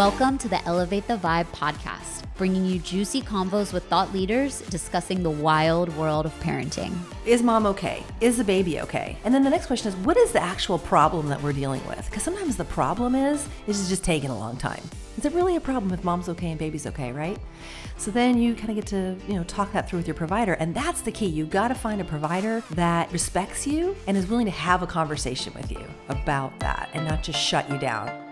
Welcome to the Elevate the Vibe podcast, bringing you juicy convos with thought leaders discussing the wild world of parenting. Is mom okay? Is the baby okay? And then the next question is, what is the actual problem that we're dealing with? Because sometimes the problem is, this is just taking a long time. Is it really a problem if mom's okay and baby's okay, right? So then you kind of get to, you know, talk that through with your provider. And that's the key. You got to find a provider that respects you and is willing to have a conversation with you about that and not just shut you down.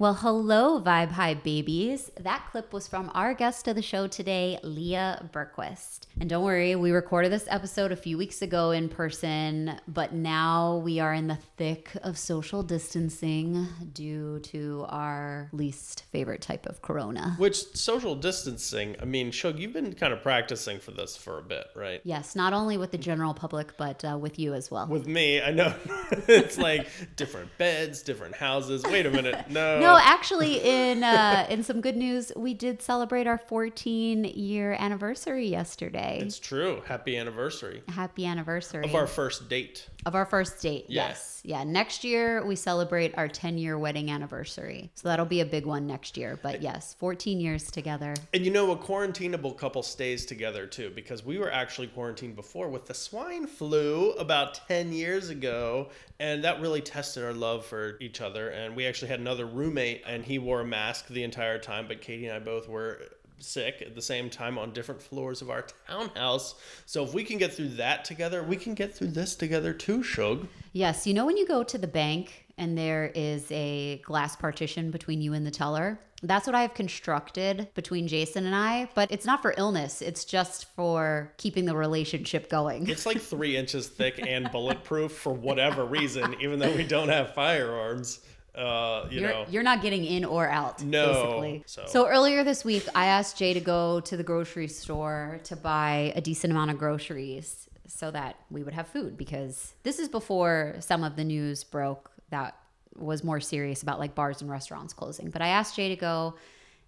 Well, hello, Vibe High babies. That clip was from our guest of the show today, Leah Bergquist. And don't worry, we recorded this episode a few weeks ago in person, but now we are in the thick of social distancing due to our least favorite type of corona. Which social distancing, I mean, Shug, you've been kind of practicing for this for a bit, right? Yes, not only with the general public, but uh, with you as well. With me, I know it's like different beds, different houses. Wait a minute. No. No, actually, in uh, in some good news, we did celebrate our 14 year anniversary yesterday. It's true. Happy anniversary. Happy anniversary Of our first date. of our first date. Yeah. Yes, yeah. Next year we celebrate our 10 year wedding anniversary, so that'll be a big one next year. But yes, 14 years together. And you know, a quarantinable couple stays together too, because we were actually quarantined before with the swine flu about 10 years ago. And that really tested our love for each other. And we actually had another roommate, and he wore a mask the entire time, but Katie and I both were sick at the same time on different floors of our townhouse. So if we can get through that together, we can get through this together too, Shug. Yes, you know when you go to the bank and there is a glass partition between you and the teller? That's what I've constructed between Jason and I, but it's not for illness. It's just for keeping the relationship going. It's like three inches thick and bulletproof for whatever reason, even though we don't have firearms. Uh, you you're, know, you're not getting in or out, No, basically. so- So. earlier this week, I asked Jay to go to the grocery store to buy a decent amount of groceries so that we would have food because this is before some of the news broke that was more serious about like bars and restaurants closing. But I asked Jay to go,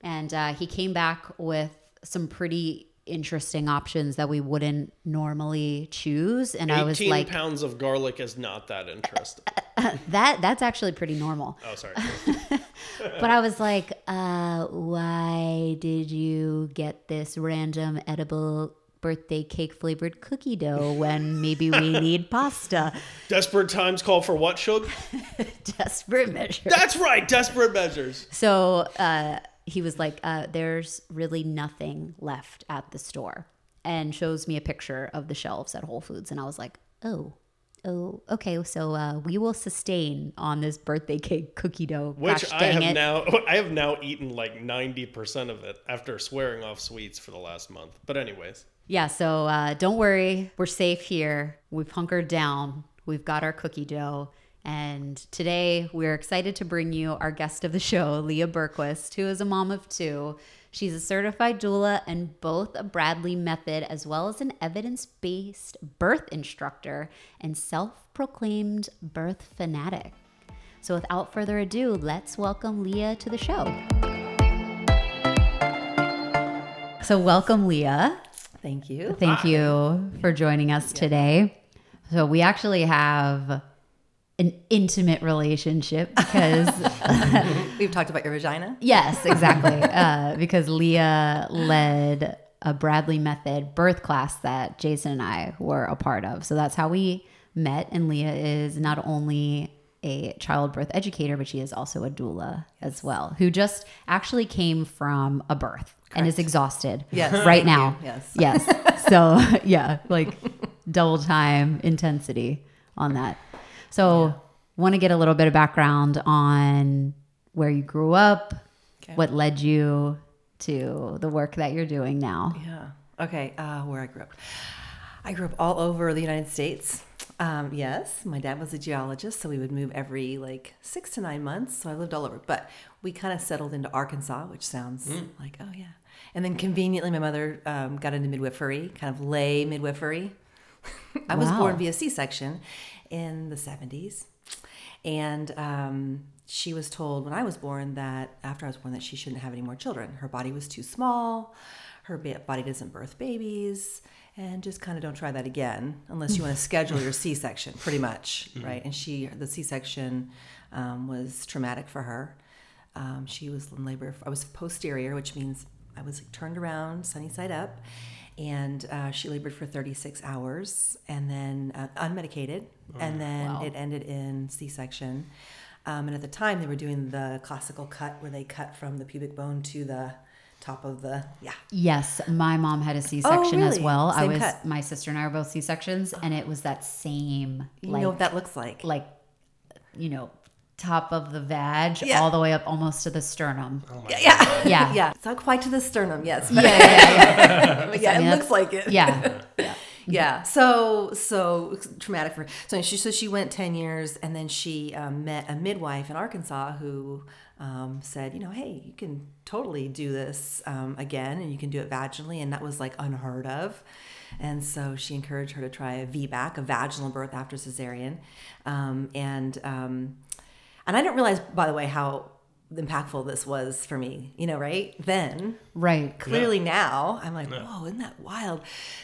and uh, he came back with some pretty interesting options that we wouldn't normally choose. And I was 18 like, pounds of garlic is not that interesting. that that's actually pretty normal. Oh, sorry. But I was like, uh, why did you get this random edible birthday cake flavored cookie dough when maybe we need pasta? Desperate times call for what, Shug? Desperate measures. That's right, desperate measures. So uh, he was like, uh, there's really nothing left at the store. And shows me a picture of the shelves at Whole Foods. And I was like, oh, oh, okay. So uh, we will sustain on this birthday cake cookie dough. Which Gosh I have it. now I have now eaten like 90% of it after swearing off sweets for the last month. But anyways, Yeah, so uh, don't worry. We're safe here. We've hunkered down. We've got our cookie dough. And today we're excited to bring you our guest of the show, Leah Berquist, who is a mom of two. She's a certified doula and both a Bradley method as well as an evidence based birth instructor and self proclaimed birth fanatic. So without further ado, let's welcome Leah to the show. So, welcome, Leah. Thank you. Thank you for joining us today. So we actually have an intimate relationship because We've talked about your vagina. yes, exactly. Uh, because Leah led a Bradley Method birth class that Jason and I were a part of. So that's how we met. And Leah is not only a childbirth educator, but she is also a doula as well, who just actually came from a birth and is exhausted Yes, right now. Yes. Yes. So yeah, like double time intensity on that. So want to get a little bit of background on where you grew up, Okay. what led you to the work that you're doing now. Yeah. Okay. Uh, where I grew up. I grew up all over the United States. Um, yes, my dad was a geologist, so we would move every like six to nine months. So I lived all over. But we kind of settled into Arkansas, which sounds like, oh, yeah. And then conveniently, my mother um, got into midwifery, kind of lay midwifery. I was born via C section in the 70s. And um, she was told when I was born that after I was born that she shouldn't have any more children. Her body was too small. Her body doesn't birth babies, and just kind of don't try that again unless you want to schedule your C-section, pretty much, right? And she, the C-section, um, was traumatic for her. Um, she was in labor. I was posterior, which means I was turned around, sunny side up, and uh, she labored for 36 hours, and then uh, unmedicated, and then Wow. it ended in C-section. Um, and at the time, they were doing the classical cut, where they cut from the pubic bone to the top of the yeah. Yes, my mom had a C-section oh, as Oh, really? well. I was cut. my sister and I were both C-sections, and it was that same You like know what that looks like? like you know top of the vag Yeah. all the way up almost to the sternum. Oh yeah, yeah, Yeah. yeah. It's not quite to the sternum, yes, but Yeah, yeah, yeah. but yeah, I mean, it looks like it. yeah. yeah so so traumatic for so she so she went 10 years and then she um, met a midwife in arkansas who um, said you know hey you can totally do this um, again and you can do it vaginally and that was like unheard of. And so she encouraged her to try a VBAC, a vaginal birth after cesarean, um, and um, and I didn't realize, by the way, how impactful this was for me. You know, right then, Right. clearly now i'm like whoa isn't that wild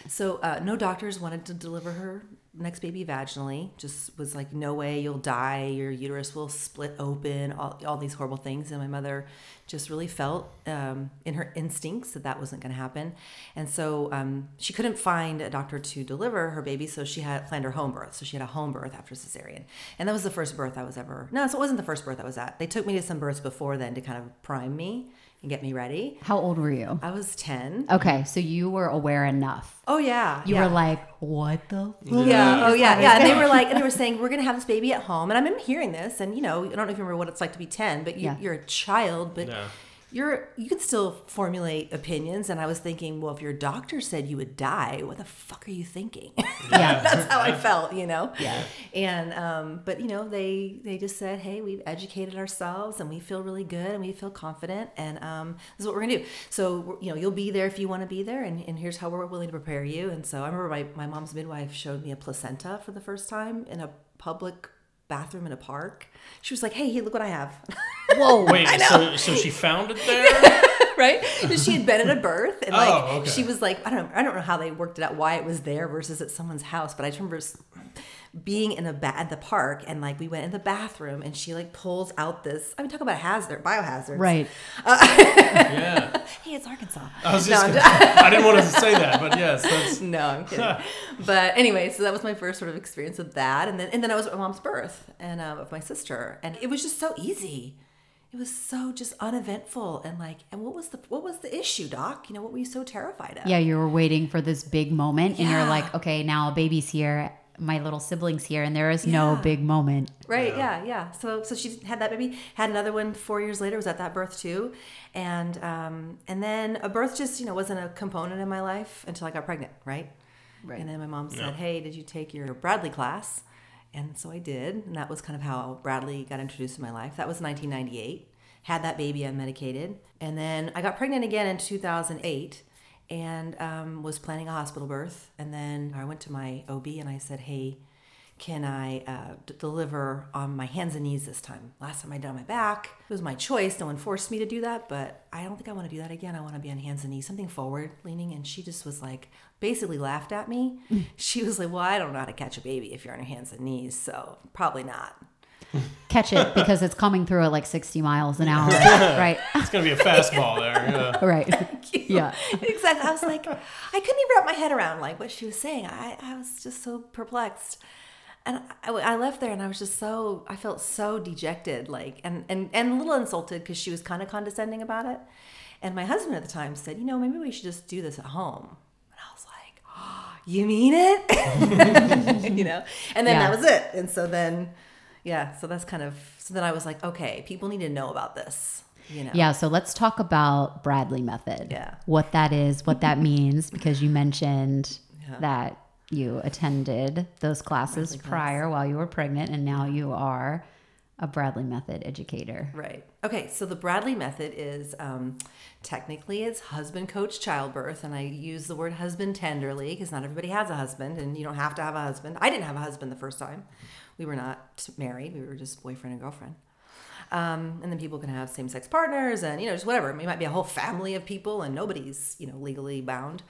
so uh, no doctors wanted to deliver her next baby vaginally just was like no way you'll die. Your uterus will split open all, all these horrible things. And my mother just really felt um, in her instincts that that wasn't going to happen. And so um, she couldn't find a doctor to deliver her baby so she had planned her home birth. So she had a home birth after cesarean. And that was the first birth i was ever no so it wasn't the first birth i was at. They took me to some births before then to kind of prime me and get me ready How old were you? I was 10. Okay, so you were aware enough. Oh, yeah. You yeah. were like, "What the?" Fuck? yeah. Oh, yeah. Yeah. And they were like, and they were saying, we're going to have this baby at home. And I'm hearing this. And, you know, I don't know if you remember what it's like to be 10, but you, Yeah. you're a child, but Yeah. You're, you can still formulate opinions. And I was thinking, well, if your doctor said you would die, what the fuck are you thinking? Yeah. That's how I felt, you know? Yeah. And, um, but, you know, they, they just said, hey, we've educated ourselves and we feel really good and we feel confident. And um, this is what we're going to do. So, you know, you'll be there if you want to be there. And, and here's how we're willing to prepare you. And so I remember my, my mom's midwife showed me a placenta for the first time in a public bathroom in a park. She was like, hey, hey look what I have. Whoa. Wait, so so she found it there? right? And she had been at a birth, and like Oh, okay. she was like, I don't, know, I don't know how they worked it out, why it was there versus at someone's house, but I just remember being in a ba- at the park, and like we went in the bathroom, and she like pulls out this. I mean, talk about hazard, biohazards. Right. Yeah. Hey, it's Arkansas. I was just I'm gonna, I didn't want to say that, but yes, that's no, I'm kidding. but anyway, so that was my first sort of experience with that, and then and then I was at my mom's birth and um, of my sister, and it was just so easy. It was so just uneventful, and like, and what was the what was the issue, Doc? You know, what were you so terrified of? Yeah, you were waiting for this big moment, and you're like, "Okay, now a baby's here, my little siblings here, and there is no big moment." Right. Yeah. Yeah. So so she had that baby. Had another one four years later. Was at that birth too, and um and then a birth just you know wasn't a component in my life until I got pregnant. Right. Right. And then my mom said, Yeah. "Hey, did you take your Bradley class?" And so I did, and that was kind of how Bradley got introduced in my life. That was 1998. Had that baby unmedicated, and then I got pregnant again in 2008 and um, was planning a hospital birth. And then I went to my OB and I said, "Hey, can I uh, d- deliver on my hands and knees this time? Last time I did on my back. It was my choice. No one forced me to do that, but I don't think I want to do that again. I want to be on hands and knees, something forward leaning. And she just was like, basically laughed at me. She was like, Well, I don't know how to catch a baby if you're on your hands and knees, so probably not. Catch it because it's coming through at like 60 miles an hour. right. it's gonna be a fastball there. Yeah. Right. Yeah. exactly. I was like, I couldn't even wrap my head around like what she was saying. I, I was just so perplexed. And I, I left there and I was just so, I felt so dejected, like, and, and, and a little insulted because she was kind of condescending about it. And my husband at the time said, you know, maybe we should just do this at home. And I was like, oh, you mean it? you know? And then Yeah. that was it. And so then, yeah, so that's kind of, so then I was like, okay, people need to know about this, you know? Yeah, so let's talk about Bradley method. Yeah. What that is, what that means, because you mentioned Yeah. that you attended those classes Bradley class. prior while you were pregnant, and now you are a Bradley method educator. Right. Okay. So the Bradley method is um, technically it's husband coach childbirth, and I use the word husband tenderly because not everybody has a husband, and you don't have to have a husband. I didn't have a husband the first time. We were not married. We were just boyfriend and girlfriend. Um, and then people can have same sex partners and, you know, just whatever. It might be a whole family of people and nobody's, you know, legally bound.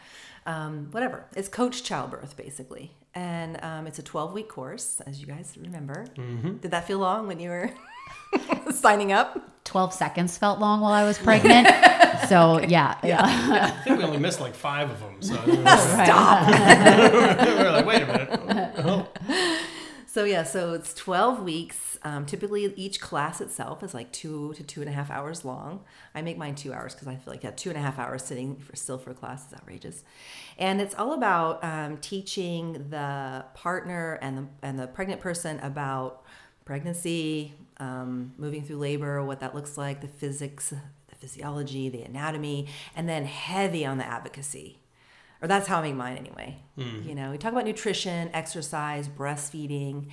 Um, whatever. It's coach childbirth, basically. And um, it's a 12 week course, as you guys remember. Did that feel long when you were signing up? 12 seconds felt long while I was pregnant. so, yeah. Yeah. I think we only missed like five of them. So Stop. we were like, wait a minute. Oh. So yeah, so it's twelve weeks. Um, typically, each class itself is like two to two and a half hours long. I make mine two hours because I feel like yeah, two and a half hours sitting for still for class is outrageous. And it's all about um, teaching the partner and the and the pregnant person about pregnancy, um, moving through labor, what that looks like, the physics, the physiology, the anatomy, and then heavy on the advocacy or that's how I make mine anyway. You know, we talk about nutrition, exercise, breastfeeding.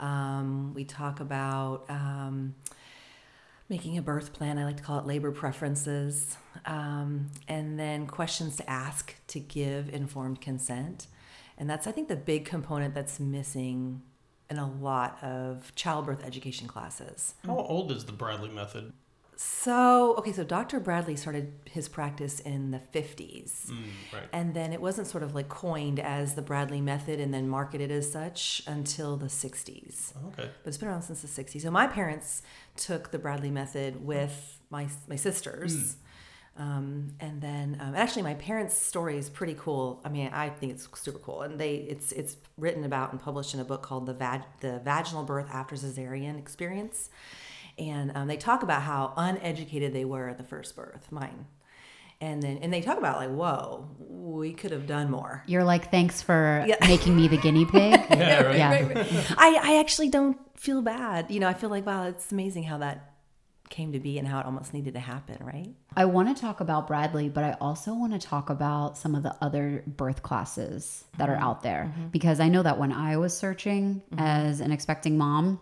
Um, we talk about um, making a birth plan. I like to call it labor preferences. Um, and then questions to ask to give informed consent. And that's, I think, the big component that's missing in a lot of childbirth education classes. How old is the Bradley method? So, okay, so Dr. Bradley started his practice in the 50s. Mm, right. And then it wasn't sort of like coined as the Bradley method and then marketed as such until the 60s. Okay. But it's been around since the 60s. So my parents took the Bradley method with my, my sisters. Um, and then um, actually my parents' story is pretty cool. I mean, I think it's super cool. And they it's it's written about and published in a book called the Vag- the vaginal birth after cesarean experience. And um, they talk about how uneducated they were at the first birth, mine. And then and they talk about like, whoa, we could have done more. You're like, thanks for Yeah. making me the guinea pig. Yeah, right. Yeah. I, I actually don't feel bad. You know, I feel like, wow, it's amazing how that came to be and how it almost needed to happen, right? I want to talk about Bradley, but I also want to talk about some of the other birth classes that are mm-hmm. out there mm-hmm. because I know that when I was searching mm-hmm. as an expecting mom,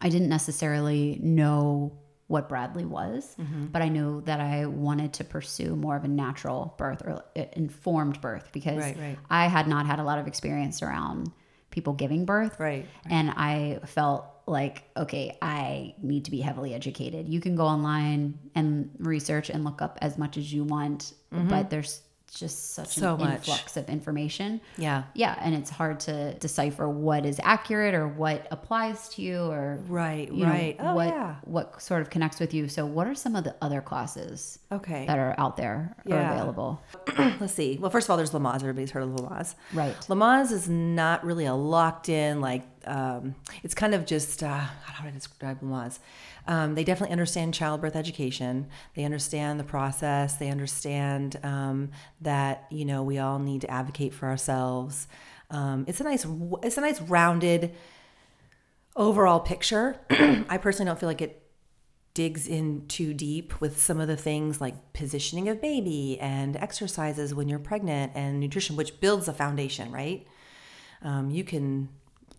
I didn't necessarily know what Bradley was, but I knew that I wanted to pursue more of a natural birth or uh, informed birth because Right, right. I had not had a lot of experience around people giving birth. Right. And I felt like, okay, I need to be heavily educated. You can go online and research and look up as much as you want, but there's just such. So an much. influx of information. Yeah. Yeah, and it's hard to decipher what is accurate or what applies to you or Right, you know, right. Oh, what yeah. what sort of connects with you. So what are some of the other classes Okay. that are out there or Yeah. available? Let's see. Well, first of all, there's Lamaze. Everybody's heard of Lamaze. Right. Lamaze is not really a locked in, like, um, it's kind of just, uh, how do I describe Lamaze? Um, they definitely understand childbirth education. They understand the process. They understand um, that, you know, we all need to advocate for ourselves. Um, it's a nice, it's a nice rounded overall picture. I personally don't feel like it digs in too deep with some of the things like positioning of baby and exercises when you're pregnant and nutrition, which builds a foundation, right? Um, you can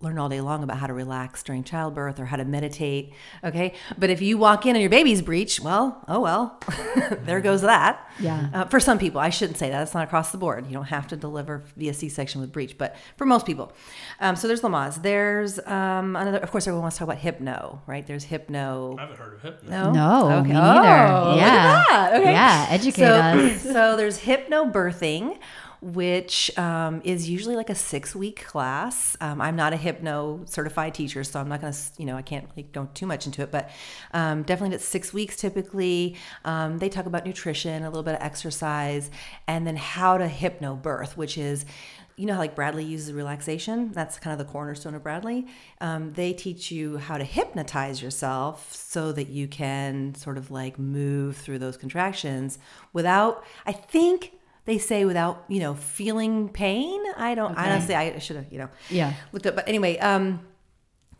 learn all day long about how to relax during childbirth or how to meditate, okay? But if you walk in and your baby's breech, well, oh well, there goes that. Yeah. Uh, for some people, I shouldn't say that. It's not across the board. You don't have to deliver via C-section with breech, but for most people. Um, so there's Lamaze. There's um, another, of course, everyone wants to talk about hypno, right? There's hypno. I haven't heard of hypno. No, No, me neither. Oh, look at Yeah. that. Okay. Yeah, educate so, us. So there's hypnobirthing, which um, is usually like a six week class. Um, I'm not a hypno certified teacher, so I'm not going to, you know, I can't really go too much into it, but um, definitely it's six weeks typically. Um, they talk about nutrition, a little bit of exercise, and then how to hypno birth, which is you know how like Bradley uses relaxation? That's kind of the cornerstone of Bradley. Um, they teach you how to hypnotize yourself so that you can sort of like move through those contractions without, I think they say without, you know, feeling pain. I don't, honestly, I should have, you know, Yeah. looked up. But anyway, um,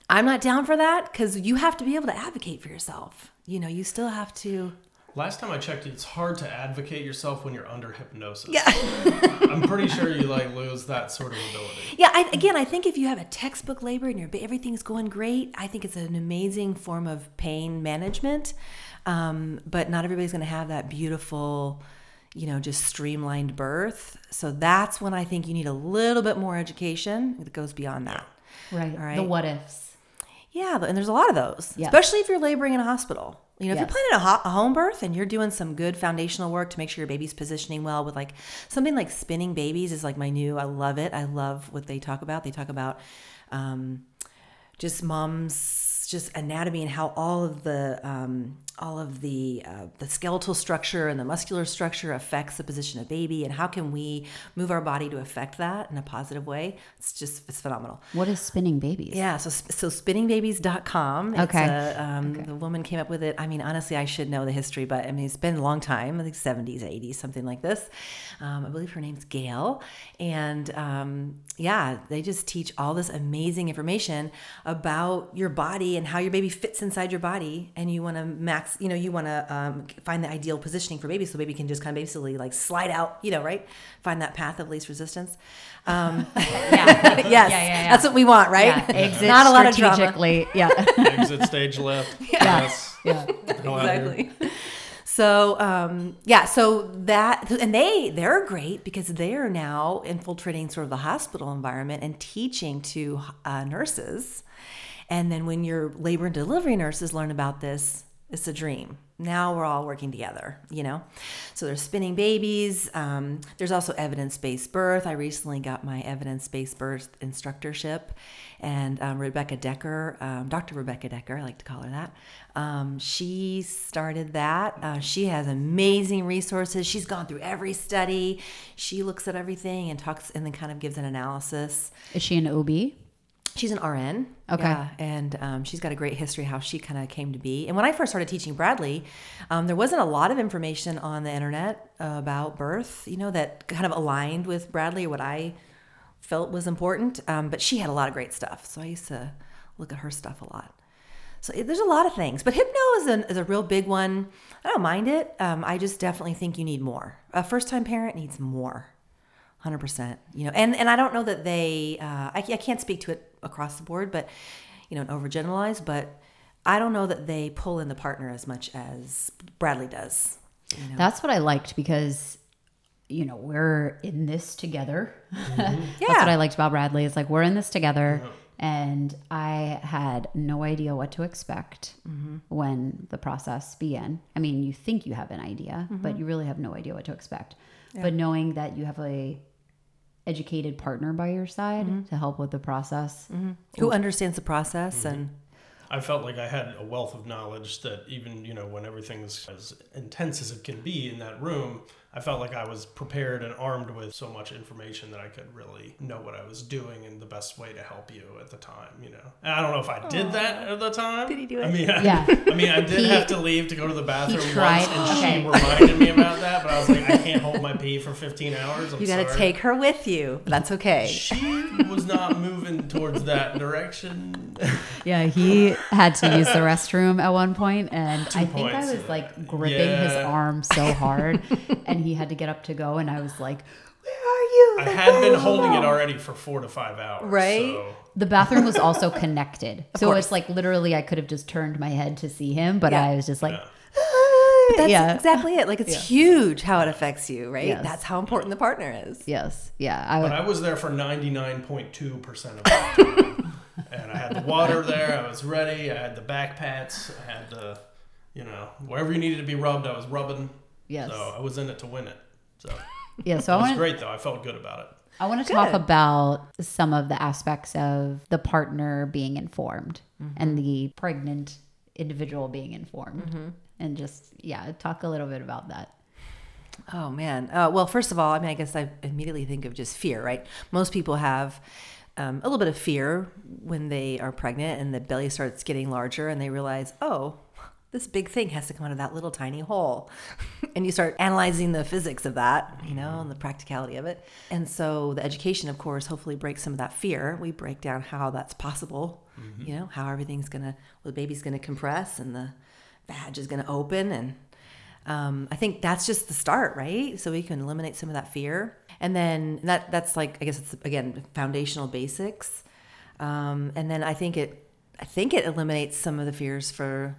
I'm not down for that because you have to be able to advocate for yourself. You know, you still have to. Last time I checked, it's hard to advocate yourself when you're under hypnosis. Yeah. I'm pretty sure you like lose that sort of ability. Yeah, I, again, I think if you have a textbook labor and your everything's going great, I think it's an amazing form of pain management. Um, but not everybody's going to have that beautiful, you know, just streamlined birth. So that's when I think you need a little bit more education that goes beyond that. Right. All right. The what ifs. Yeah, and there's a lot of those, Yes. especially if you're laboring in a hospital. You know, if you're planning a, ho- a home birth and you're doing some good foundational work to make sure your baby's positioning well with like something like spinning babies is like my new, I love it. I love what they talk about. They talk about um, just mom's just anatomy and how all of the um, all of the uh, the skeletal structure and the muscular structure affects the position of baby and how can we move our body to affect that in a positive way? It's just it's phenomenal. What is spinning babies? yeah so so spinningbabies.com it's Okay. a, um, the woman came up with it. I mean honestly i should know the history but i mean it's been a long time i think 70s 80s something like this. Um, i believe her name's gail. And um, yeah they just teach all this amazing information about your body and how your baby fits inside your body and you want to max you know you want to um, find the ideal positioning for baby so baby can just kind of basically like slide out you know right find that path of least resistance um, Yeah. yes Yeah, yeah, yeah. that's what we want right Yeah. Exit not a lot of drama strategically. Yeah. Exit stage left. Yes. yeah. Go exactly. So um, yeah, so that and they they're great because they are now infiltrating sort of the hospital environment and teaching to uh, nurses. And then when your labor and delivery nurses learn about this, it's a dream. Now we're all working together, you know. So there's spinning babies. Um, there's also evidence-based birth. I recently got my evidence-based birth instructorship, and um, Rebecca Dekker, um, Dr. Rebecca Dekker, I like to call her that. Um, she started that. Uh, she has amazing resources. She's gone through every study. She looks at everything and talks, and then kind of gives an analysis. Is she an OB? She's an RN. Okay. Yeah, and um, she's got a great history how she kind of came to be. And when I first started teaching Bradley, um, there wasn't a lot of information on the internet about birth, you know, that kind of aligned with Bradley or what I felt was important. Um, but she had a lot of great stuff. So I used to look at her stuff a lot. So it- there's a lot of things, but hypno is a, is a real big one. I don't mind it. Um, I just definitely think you need more. A first time parent needs more. Hundred percent, you know, and and I don't know that they. Uh, I, I can't speak to it across the board, but you know, and overgeneralize. But I don't know that they pull in the partner as much as Bradley does. You know? That's what I liked because, you know, we're in this together. Mm-hmm. That's Yeah. what I liked about Bradley. Is like we're in this together, and I had no idea what to expect mm-hmm. when the process began. I mean, you think you have an idea, but mm-hmm. you really have no idea what to expect. But knowing that you have a educated partner by your side mm-hmm. to help with the process, mm-hmm. Who understands the process mm-hmm. and I felt like I had a wealth of knowledge that even, you know, when everything's as intense as it can be in that room, I felt like I was prepared and armed with so much information that I could really know what I was doing and the best way to help you at the time, you know. And I don't know if I did that at the time. Did he do I it? mean, I, Yeah. I mean, I did He- have to leave to go to the bathroom tried- once, and okay. she reminded me about that. But I was like, I can't hold my pee for 15 hours. I'm you got to take her with you. That's okay. She was not moving towards that direction. Yeah, he had to use the restroom at one point, and I think I was like gripping his arm so hard, and he had to get up to go, and I was like, "Where are you?" I had been holding it already for four to five hours. Right? So. The bathroom was also connected, so course. it's like literally I could have just turned my head to see him, but Yeah. I was just like, Yeah. Ah. But that's Yeah. exactly it. Like it's huge how it affects you, right? Yes. That's how important the partner is. "Yes, yeah." I But I was there for 99.2% of the time. and I had the water there. I was ready. I had the back pats. I had the, you know, wherever you needed to be rubbed, I was rubbing. Yes. So I was in it to win it. So yeah. So I was want great, though. I felt good about it. I want to talk about some of the aspects of the partner being informed and the pregnant individual being informed, and just yeah, talk a little bit about that. Oh man. Uh, well, first of all, I mean, I guess I immediately think of just fear, right? Most people have um, a little bit of fear when they are pregnant and the belly starts getting larger, and they realize, oh, this big thing has to come out of that little tiny hole, and you start analyzing the physics of that, you know, and the practicality of it. And so, the education, of course, hopefully breaks some of that fear. We break down how that's possible, you know, how everything's gonna, well, the baby's gonna compress and the vag is gonna open and um, I think that's just the start, right? So we can eliminate some of that fear, and then that that's like I guess it's again foundational basics, um, and then I think it I think it eliminates some of the fears for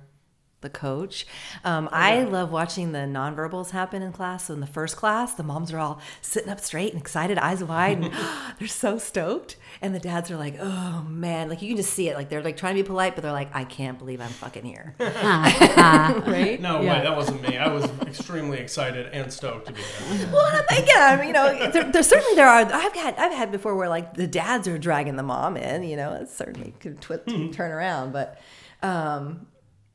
the coach. Um, I love watching the nonverbals happen in class. So in the first class, the moms are all sitting up straight and excited, eyes wide, and they're so stoked. And the dads are like, "Oh man!" Like you can just see it. Like they're like trying to be polite, but they're like, "I can't believe I'm fucking here." right? No Yeah. way, that wasn't me. I was extremely excited and stoked to be there. Well, and again, you know, there, there certainly there are. I've had I've had before where like the dads are dragging the mom in. You know, it certainly could twi- turn around, but um,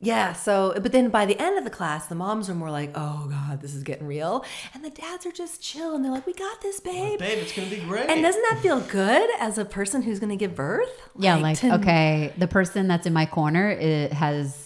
yeah. So, but then by the end of the class, the moms are more like, "Oh God, this is getting real," and the dads are just chill and they're like, "We got this, babe." Babe, it's gonna be great. And doesn't that feel good as a person who's going to give birth? Yeah, like, to- okay, the person that's in my corner it has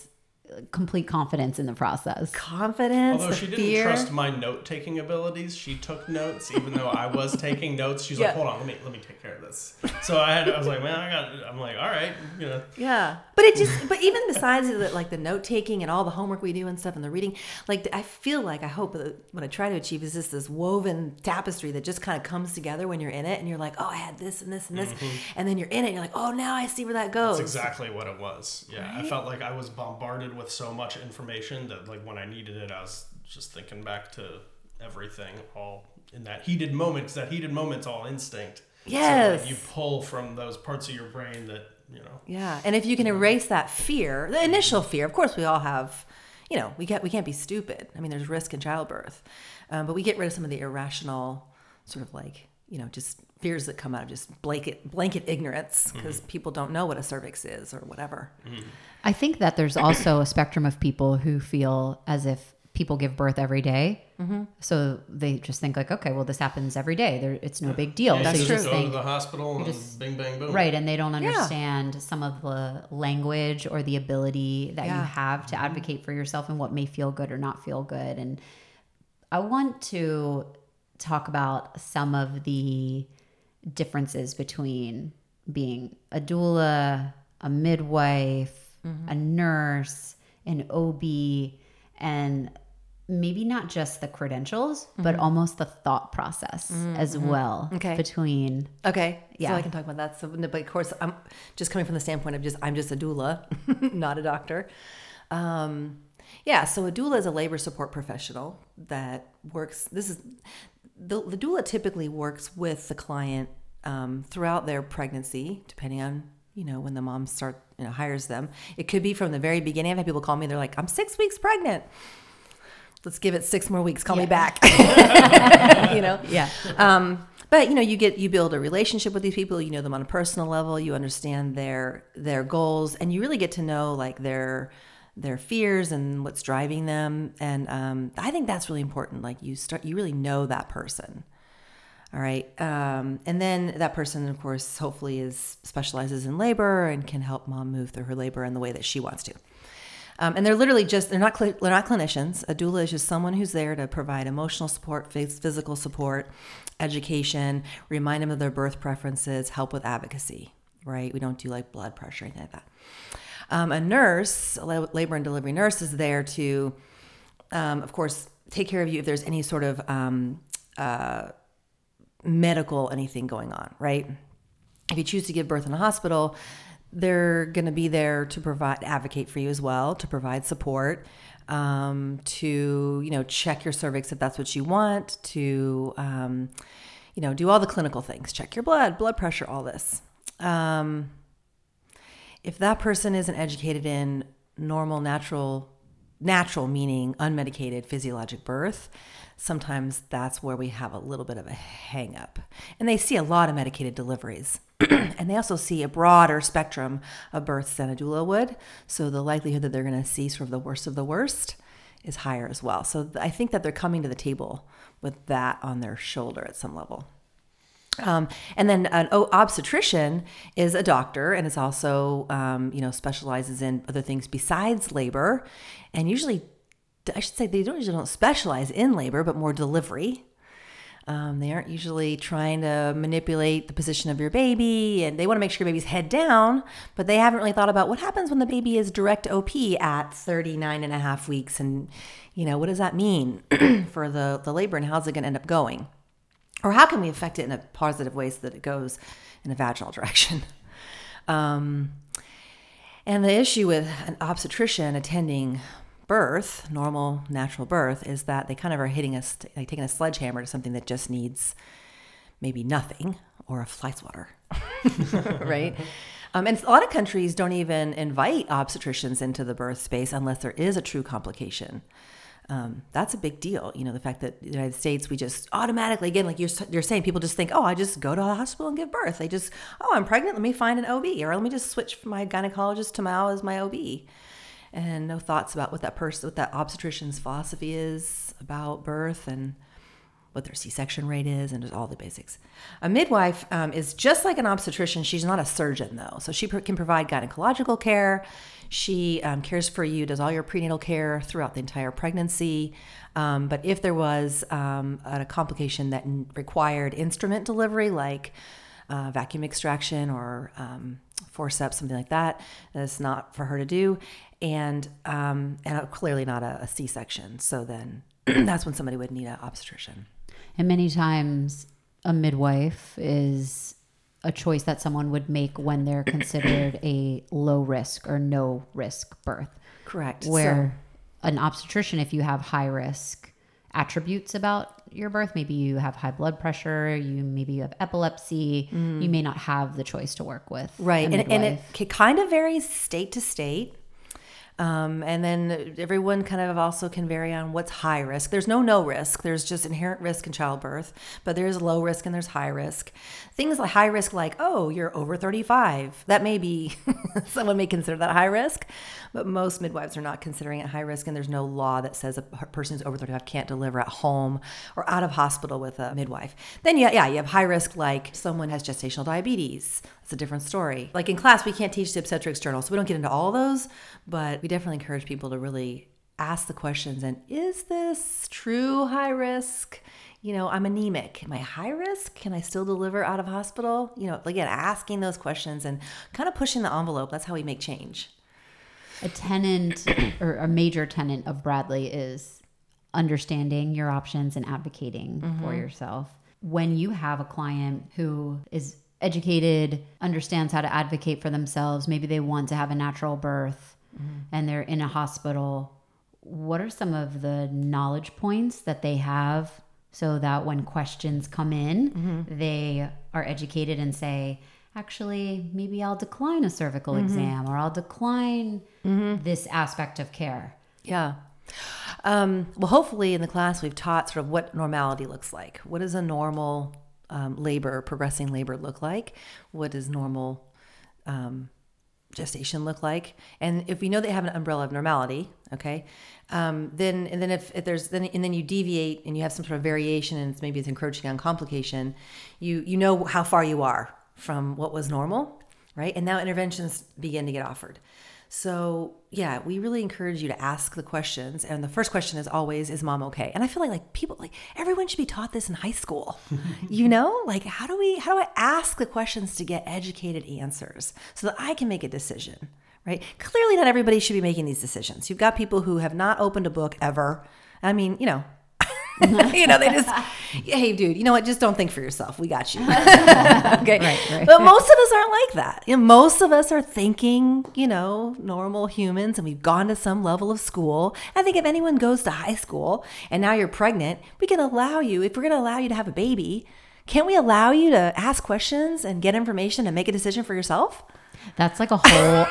complete confidence in the process. confidence, Although the she didn't fear. trust my note taking abilities, she took notes even though I was taking notes. She's Yeah. like, "Hold on, let me let me take care of this." So I had I was like, "Man, I got." I'm like, "All right, you know." Yeah, but it just but even besides the, like the note taking and all the homework we do and stuff and the reading, like I feel like I hope that what I try to achieve is just this woven tapestry that just kind of comes together when you're in it and you're like, oh, I had this and this and this, mm-hmm. and then you're in it, and you're like, oh, now I see where that goes. That's exactly what it was. Yeah, I felt like I was bombarded with so much information that, like, when I needed it, I was just thinking back to everything, all in that heated moment. that heated moment's all instinct. So, Yes. like, you pull from those parts of your brain that you know. Yeah, and if you can erase that fear, the initial fear, of course, we all have. You know, we can't we can't be stupid. I mean, there's risk in childbirth, um, but we get rid of some of the irrational, sort of like you know, just fears that come out of just blanket blanket ignorance because mm-hmm. people don't know what a cervix is or whatever. Mm-hmm. I think that there's also a spectrum of people who feel as if people give birth every day. Mm-hmm. So they just think like, okay, well, this happens every day. There, it's no big deal. Yeah, so you you just just go think, to the hospital and just- bing, bang, boom. right, and they don't understand some of the language or the ability that you have to mm-hmm. advocate for yourself and what may feel good or not feel good. And I want to talk about some of the differences between being a doula, a midwife, a mm-hmm. nurse, an OB, and maybe not just the credentials, but mm-hmm. almost the thought process mm-hmm. as well Okay. between Okay, Yeah. so I can talk about that. So, but of course, I'm just coming from the standpoint of just I'm just a doula, not a doctor. Um, yeah, so a doula is a labor support professional that works. This is the, the doula typically works with the client um, throughout their pregnancy, depending on you know when the mom start you know hires them. It could be from the very beginning. I've had people call me. They're like, "I'm six weeks pregnant." Let's give it six more weeks. Call me back. you know. yeah. Um, but you know, you get you build a relationship with these people. You know them on a personal level. You understand their their goals, and you really get to know like their their fears and what's driving them. And um, I think that's really important. Like you start, you really know that person. All right, um, and then that person, of course, hopefully is specializes in labor and can help mom move through her labor in the way that she wants to. Um, and they're literally just they're not cl- they're not clinicians. A doula is just someone who's there to provide emotional support, phys- physical support, education, remind them of their birth preferences, help with advocacy. Right? We don't do like blood pressure or anything like that. Um, a nurse, a labor and delivery nurse, is there to, um, of course, take care of you if there's any sort of um, uh, medical anything going on. Right? if you choose to give birth in a hospital, they're going to be there to provide advocate for you as well, to provide support, um, to you know check your cervix if that's what you want, to um, you know do all the clinical things, check your blood, blood pressure, all this. Um, if that person isn't educated in normal, natural, natural meaning unmedicated physiologic birth, sometimes that's where we have a little bit of a hang up. And they see a lot of medicated deliveries. and they also see a broader spectrum of births than a doula would. So the likelihood that they're going to see sort of the worst of the worst is higher as well. So I think that they're coming to the table with that on their shoulder at some level. Um, and then an obstetrician is a doctor and is also, um, you know, specializes in other things besides labor. And usually, I should say, they don't usually don't specialize in labor, but more delivery. Um, they aren't usually trying to manipulate the position of your baby, and they want to make sure your baby's head down, but they haven't really thought about what happens when the baby is direct OP at 39 and a half weeks. And, you know, what does that mean for the, the labor and how's it going to end up going? Or how can we affect it in a positive way so that it goes in a vaginal direction? Um, and the issue with an obstetrician attending birth, normal natural birth, is that they kind of are hitting us, like taking a sledgehammer to something that just needs maybe nothing or a fly swatter, right? Um, and a lot of countries don't even invite obstetricians into the birth space unless there is a true complication. Um, that's a big deal. You know, the fact that the United States, we just automatically, again, like you're, you're saying, people just think, oh, I just go to a hospital and give birth. They just, oh, I'm pregnant. Let me find an OB, or let me just switch my gynecologist to Mao as my OB. And no thoughts about what that person, what that obstetrician's philosophy is about birth and what their C-section rate is, and just all the basics. A midwife um, is just like an obstetrician. She's not a surgeon though, so she can provide gynecological care. She um, cares for you, does all your prenatal care throughout the entire pregnancy. Um, but if there was um, a complication that required instrument delivery, like uh, vacuum extraction or um, forceps, something like that, that's not for her to do, and um, and clearly not a a C-section. So then that's when somebody would need an obstetrician. And many times, a midwife is a choice that someone would make when they're considered a low risk or no risk birth. Correct. Where so, an obstetrician, if you have high risk attributes about your birth, maybe you have high blood pressure, you maybe you have epilepsy, mm. you may not have the choice to work with. Right. And, and it kind of varies state to state. Um, and then everyone kind of also can vary on what's high risk. There's no no risk. There's just inherent risk in childbirth, but there's low risk and there's high risk. Things like high risk, like oh, you're over 35. That may be someone may consider that high risk, but most midwives are not considering it high risk. And there's no law that says a person who's over 35 can't deliver at home or out of hospital with a midwife. Then yeah, yeah, you have high risk like someone has gestational diabetes. It's a different story. Like in class, we can't teach the obstetrics journal, so we don't get into all those, but we definitely encourage people to really ask the questions and is this true high risk? You know, I'm anemic. Am I high risk? Can I still deliver out of hospital? You know, again, asking those questions and kind of pushing the envelope. That's how we make change. A tenant or a major tenant of Bradley is understanding your options and advocating mm-hmm. for yourself. When you have a client who is educated, understands how to advocate for themselves, maybe they want to have a natural birth mm-hmm. and they're in a hospital, what are some of the knowledge points that they have so that when questions come in, mm-hmm. they are educated and say, actually, maybe I'll decline a cervical mm-hmm. exam or I'll decline mm-hmm. this aspect of care? Yeah. Um, well, hopefully, in the class, we've taught sort of what normality looks like. What is a normal um, labor, progressing labor look like? What does normal um, gestation look like? And if we know they have an umbrella of normality, okay, um, then and then if, if there's then and then you deviate and you have some sort of variation and it's maybe it's encroaching on complication, you you know how far you are from what was normal, right? And now interventions begin to get offered. So yeah, we really encourage you to ask the questions. And the first question is always, is mom okay? And I feel like like people like everyone should be taught this in high school. you know? Like how do we how do I ask the questions to get educated answers so that I can make a decision? Right? Clearly not everybody should be making these decisions. You've got people who have not opened a book ever. I mean, you know, you know, they just, hey, dude, you know what? Just don't think for yourself. We got you. okay. Right, right. But most of us aren't like that. You know, most of us are thinking, you know, normal humans, and we've gone to some level of school. I think if anyone goes to high school and now you're pregnant, we can allow you, if we're going to allow you to have a baby, can't we allow you to ask questions and get information and make a decision for yourself? That's like a whole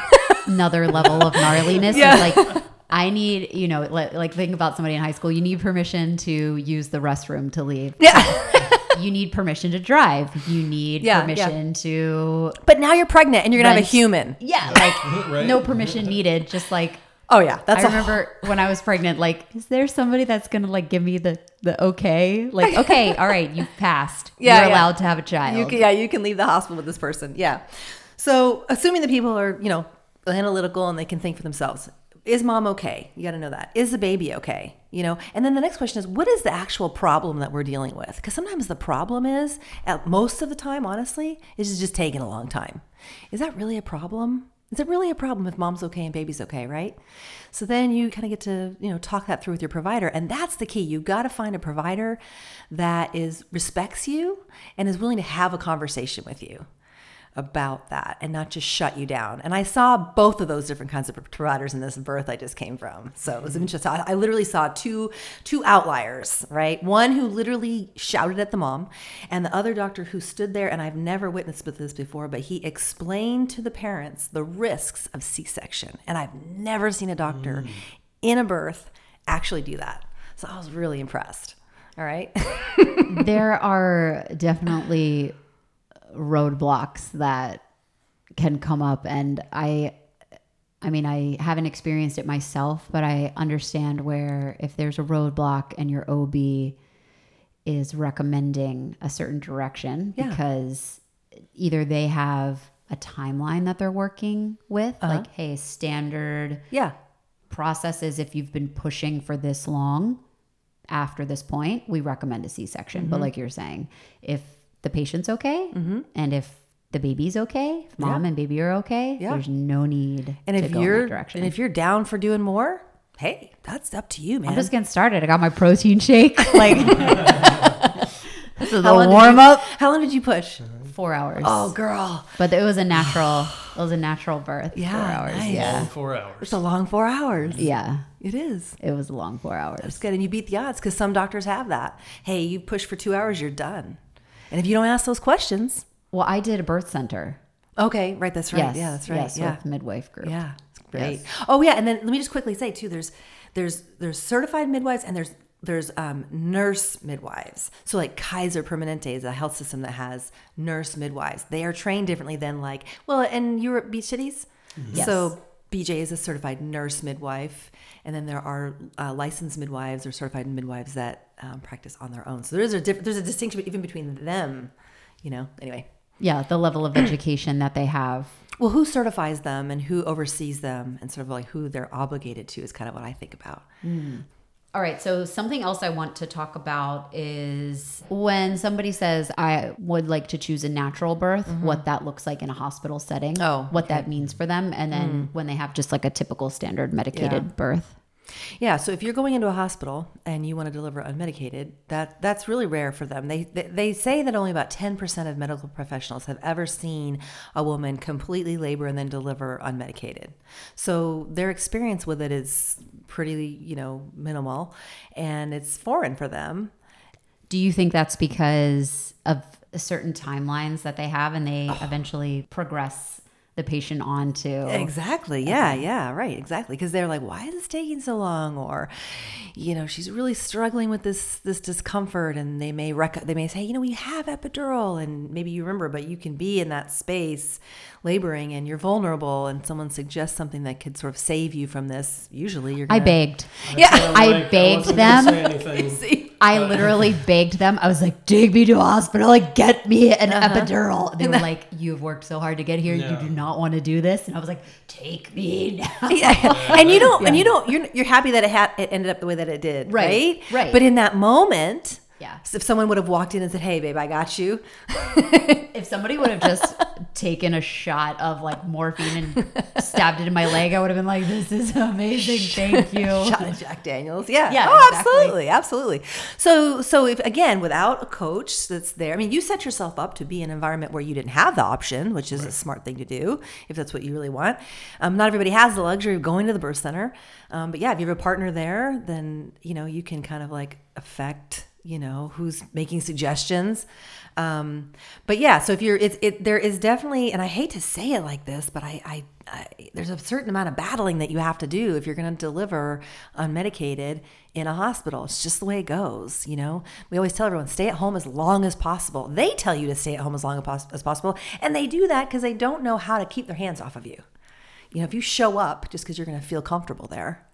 another level of gnarliness. Yeah. like I need, you know, like, like think about somebody in high school. You need permission to use the restroom to leave. Yeah. you need permission to drive. You need yeah, permission yeah. to. But now you're pregnant and you're gonna have a human. Yeah, like right. no permission needed. Just like. Oh yeah, that's. I remember when I was pregnant. Like, is there somebody that's gonna like give me the the okay? Like, okay, all right, you've passed. Yeah, you're yeah. allowed to have a child. You can, yeah, you can leave the hospital with this person. Yeah. So, assuming the people are, you know, analytical and they can think for themselves, is mom okay? You got to know that. Is the baby okay? You know, and then the next question is, what is the actual problem that we're dealing with? Because sometimes the problem is, at most of the time, honestly, is just taking a long time. Is that really a problem? Is it really a problem if mom's okay and baby's okay, right? So then you kind of get to, you know, talk that through with your provider. And that's the key. You've got to find a provider that is respects you and is willing to have a conversation with you. About that and not just shut you down. And I saw both of those different kinds of providers in this birth I just came from. So it was mm-hmm. interesting. I I literally saw two two outliers, right? One who literally shouted at the mom, and the other doctor who stood there. And I've never witnessed this before, but he explained to the parents the risks of C-section. And I've never seen a doctor mm. in a birth actually do that. So I was really impressed. All right. there are definitely roadblocks that can come up and I I mean I haven't experienced it myself, but I understand where if there's a roadblock and your OB is recommending a certain direction Yeah. because either they have a timeline that they're working with, like hey, standard yeah. processes if you've been pushing for this long after this point we recommend a c-section Mm-hmm. but like you're saying if the patient's okay mm-hmm. and if the baby's okay if mom and baby are okay Yeah. there's no need And to if go you're that direction and if you're down for doing more, hey, that's up to you, man. i'm just getting started i got my protein shake like this is the How long warm you- up How long did you push? four hours Oh, girl. but it was a natural it was a natural birth Yeah, four hours nice. yeah Long four hours. It's a long four hours. yeah It is. it was a long four hours It's good. And you beat the odds because some doctors have that. Hey, you push for two hours, you're done. And if you don't ask those questions, well i did a birth center okay, right, that's right. Yes, yeah, that's right. Yes, yeah. with midwife group. Yeah, it's great. Yes. Oh yeah, and then let me just quickly say too. There's there's there's certified midwives and there's there's um, nurse midwives. So like Kaiser Permanente is a health system that has nurse midwives. They are trained differently than like well, and Europe Beach Cities. Yes. So BJ is a certified nurse midwife, and then there are uh, licensed midwives or certified midwives that um, practice on their own. So there is a diff- there's a distinction even between them. You know. Anyway. Yeah, the level of education that they have. Well, who certifies them and who oversees them and sort of like who they're obligated to is kind of what I think about. All right, so something else I want to talk about is when somebody says, I would like to choose a natural birth, what that looks like in a hospital setting, Mm-hmm. Oh, what that means for them, and then when they have just like a typical standard medicated Yeah. birth. Yeah, so if you're going into a hospital and you want to deliver unmedicated, that that's really rare for them. They they, they say that only about 10% of medical professionals have ever seen a woman completely labor and then deliver unmedicated. So their experience with it is pretty, you know, minimal and it's foreign for them. Do you think that's because of certain timelines that they have and they eventually progress the patient on to? Exactly. Yeah. Yeah. Right. Exactly. Because they're like, why is this taking so long? Or, you know, she's really struggling with this this discomfort, and they may rec- they may say, you know, we have epidural, and maybe you remember, but you can be in that space laboring, and you're vulnerable, and someone suggests something that could sort of save you from this. Usually, you're. I Gonna, I begged. Yeah. I begged wasn't gonna them. say anything. See? I literally begged them. I was like, take me to a hospital, like get me an Uh-huh. epidural. They were like, you've worked so hard to get here. Yeah. You do not want to do this. And I was like, take me now. Yeah. and you don't, and you don't, you're you're happy that it had it ended up the way that it did, Right, right? right. But in that moment, Yeah. if someone would have walked in and said, "Hey, babe, I got you," If somebody would have just taken a shot of like morphine and stabbed it in my leg, I would have been like, this is amazing. Thank you. shot of Jack Daniels. Yeah. Yeah, Oh, exactly. absolutely. Absolutely. So, so if again, without a coach that's there, I mean, you set yourself up to be in an environment where you didn't have the option, which is a smart thing to do if that's what you really want. Um, not everybody has the luxury of going to the birth center. Um, but yeah, if you have a partner there, then, you know, you can kind of like affect, you know, who's making suggestions. Um, but yeah, so if you're, it's, it, there is definitely, and I hate to say it like this, but I, I, I there's a certain amount of battling that you have to do if you're going to deliver unmedicated in a hospital. It's just the way it goes. You know, we always tell everyone stay at home as long as possible. They tell you to stay at home as long as as possible, and they do that because they don't know how to keep their hands off of you. You know, if you show up just because you're going to feel comfortable there,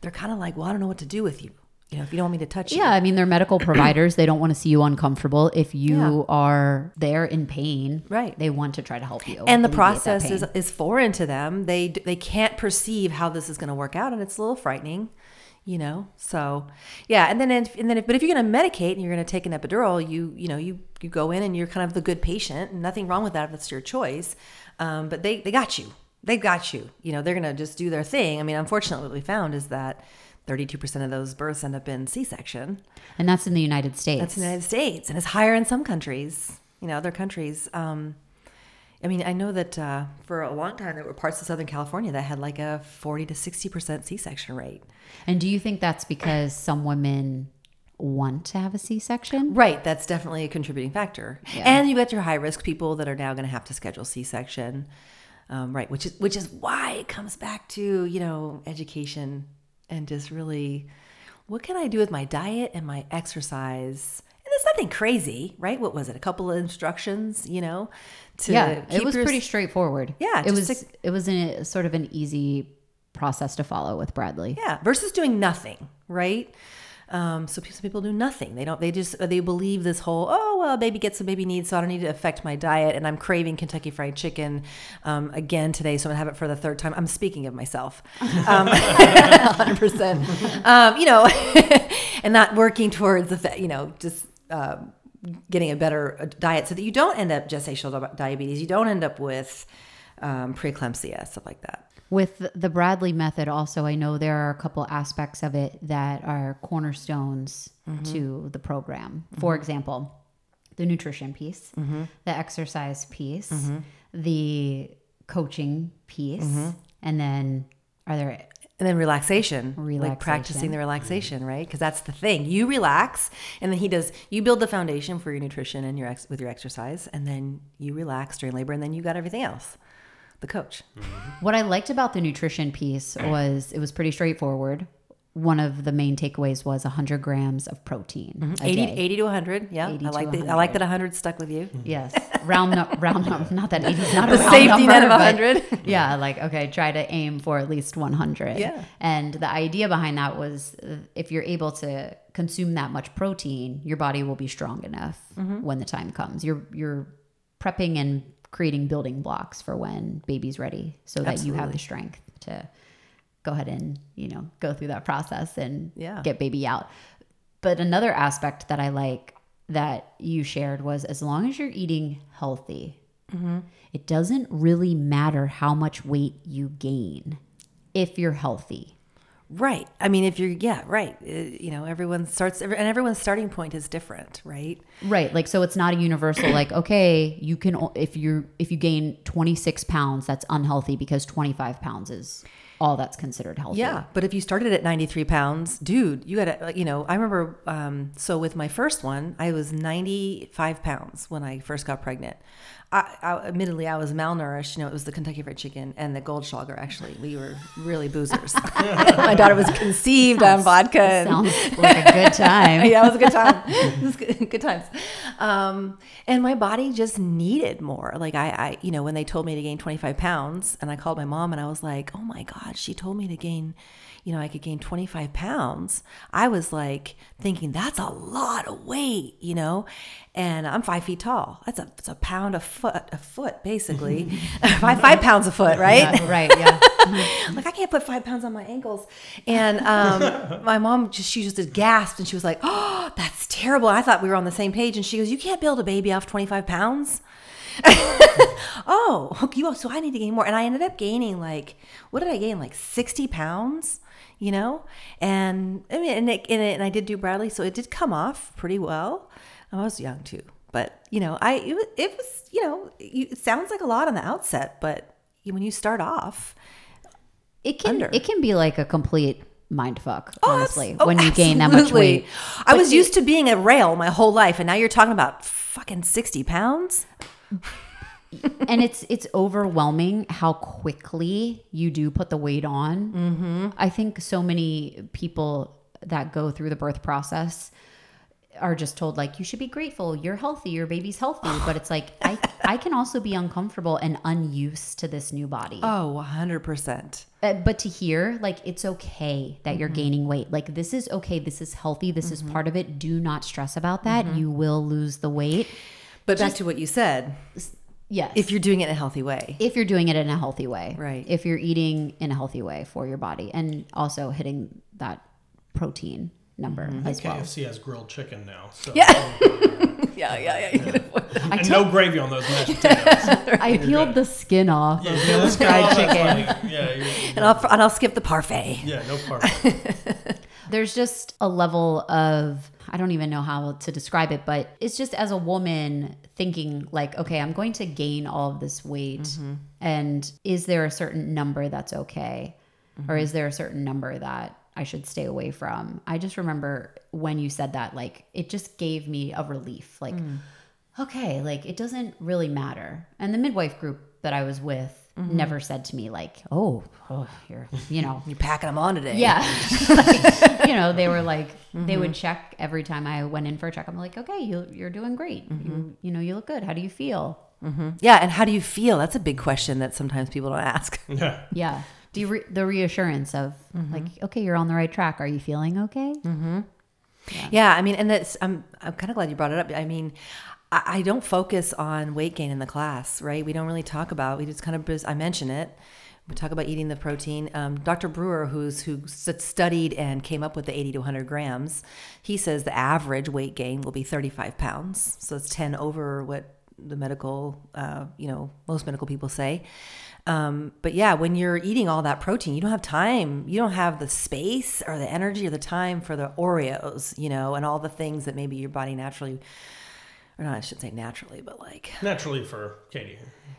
they're kind of like, well, I don't know what to do with you. You know, if you don't want me to touch you. Yeah, I mean, they're medical providers. They don't want to see you uncomfortable. If you Yeah. are there in pain, Right. They want to try to help you. and the process is, is foreign to them. They they can't perceive how this is going to work out, and it's a little frightening, you know. So, yeah, and then if, and then if, but if you're going to medicate and you're going to take an epidural, you you know you you go in and you're kind of the good patient, and nothing wrong with that if that's your choice. Um, but they they got you. They got you. You know they're going to just do their thing. I mean, unfortunately, what we found is that. 32% of those births end up in C-section. and that's in the United States. That's the United States, and it's higher in some countries. You know, other countries. Um, I mean, I know that uh, for a long time there were parts of Southern California that had like a 40 to 60% C section rate. And do you think that's because some women want to have a C section? Right, that's definitely a contributing factor. And you got your high risk people that are now going to have to schedule C section. Um, right, which is which is why it comes back to you know education and just really what can I do with my diet and my exercise. And it's nothing crazy, right? What was it? A couple of instructions, you know, to Yeah, it was your- pretty straightforward. Yeah, it was. to- it was a, sort of an easy process to follow with Bradley. Yeah, versus doing nothing, right? Um, so some people do nothing. They don't. They just they believe this whole oh well, baby gets what baby needs, so I don't need to affect my diet. And I'm craving Kentucky Fried Chicken um, again today, so I'm gonna have it for the third time. I'm speaking of myself, um, 100. percent um, You know, and not working towards the you know just. Um, getting a better uh, diet so that you don't end up gestational diabetes you don't end up with um, preeclampsia stuff like that With the Bradley method, also, I know there are a couple aspects of it that are cornerstones mm-hmm. to the program. Mm-hmm. For example, the nutrition piece, mm-hmm. the exercise piece, the coaching piece, and then are there And then relaxation, like practicing Relaxation. the relaxation, right? Because that's the thing. You relax, and then he does. You build the foundation for your nutrition and your ex, with your exercise, and then you relax during labor, and then you got everything else. The coach. What I liked about the nutrition piece was it was pretty straightforward. One of the main takeaways was 100 grams of protein. a 80, day. 80 to 100. Yeah, 80 I like the, I like that 100 stuck with you. Yes, round nu- round number. Not that 80 is not The a round safety number, net of 100. Yeah, like okay, try to aim for at least 100. Yeah. And the idea behind that was uh, if you're able to consume that much protein, your body will be strong enough Mm-hmm. when the time comes. You're you're prepping and creating building blocks for when baby's ready, so that you have the strength to go ahead and you know go through that process and Yeah. get baby out. But another aspect that I like that you shared was as long as you're eating healthy, Mm-hmm. it doesn't really matter how much weight you gain if you're healthy. Right. I mean, if you're, yeah, right. Uh, you know, everyone starts, and everyone's starting point is different, right? Right. Like so it's not a universal like okay, you can if you if you gain 26 pounds that's unhealthy because 25 pounds is all that's considered healthy. Yeah, but if you started at 93 pounds, dude, you got to, you know, I remember, um, so with my first one, I was 95 pounds when I first got pregnant. I, I admittedly, I was malnourished. You know, it was the Kentucky Fried Chicken and the Goldschlager. Actually, we were really boozers. my daughter was conceived on vodka. and- Sounds like a good time. yeah, it was a good time. It was good, good times. Um, and my body just needed more. Like I, I, you know, when they told me to gain 25 pounds and I called my mom and I was like, oh my God, she told me to gain, you know, I could gain 25 pounds. I was like thinking that's a lot of weight, you know, and I'm five feet tall. That's a, it's a pound a foot, a foot basically, five, five pounds a foot, right? Yeah, right, yeah. like I can't put five pounds on my ankles. And um, my mom just she just gasped and she was like, "Oh, that's terrible." I thought we were on the same page, and she goes, "You can't build a baby off twenty five pounds." oh, you so I need to gain more, and I ended up gaining like what did I gain like sixty pounds, you know, and I mean, and, it, and, it, and I did do Bradley, so it did come off pretty well. I was young too, but you know, I it was, it was you know, it sounds like a lot on the outset, but when you start off, It can Under. it can be like a complete mind fuck, Oh, honestly, oh, when you gain that much weight. I was used to being a rail my whole life, and now you're talking about fucking sixty pounds. And it's it's overwhelming how quickly you do put the weight on. Mm-hmm. I think so many people that go through the birth process are just told like you should be grateful. You're healthy. Your baby's healthy. But it's like I, I can also be uncomfortable and unused to this new body. Oh, 100 percent. Uh, but to hear like it's okay that you're gaining weight. Like this is okay. This is healthy. This is part of it. Do not stress about that. You will lose the weight But back to what you said, yes if you're doing it in a healthy way, if you're doing it in a healthy way Right. if you're eating in a healthy way for your body and also hitting that protein number mm-hmm. as well KFC has grilled chicken now. So. yeah, yeah, yeah, yeah. And no gravy on those mashed potatoes. i peeled the skin off yeah, of yeah, those let's go. fried chicken like- yeah, you're- and I'll and I'll skip the parfait. yeah, no part. There's just a level of I don't even know how to describe it, but it's just as a woman thinking like, okay, I'm going to gain all of this weight, mm-hmm. and is there a certain number that's okay, or mm-hmm. is there a certain number that I should stay away from? I just remember when you said that, like it just gave me a relief, like. Mm. Okay, like it doesn't really matter. And the midwife group that I was with never said to me like, "Oh, oh you're, you know, You're packing them on today. yeah. Like, you know, they were like, they would Mm-hmm. check every time I went in for a check. I'm like, okay, you, you're doing great. Mm-hmm. You, you know, you look good. How do you feel? Yeah. And how do you feel? That's a big question that sometimes people don't ask. Yeah. Yeah. Do you re- the reassurance of Mm-hmm. like, okay, you're on the right track. Are you feeling okay? Yeah. Yeah, I mean, and that's I'm I'm kind of glad you brought it up. I mean, I, don't focus on weight gain in the class, right? We don't really talk about. We just kind of I mention it. We talk about eating the protein. Um, Dr. Brewer, who's who studied and came up with the 80 to 100 grams, he says the average weight gain will be 35 pounds. So it's 10 over what the medical, uh, you know, most medical people say. Um, but yeah, when you're eating all that protein, you don't have time. You don't have the space or the energy or the time for the Oreos, you know, and all the things that maybe your body naturally, or not, I shouldn't say naturally, but like, Naturally for Katie.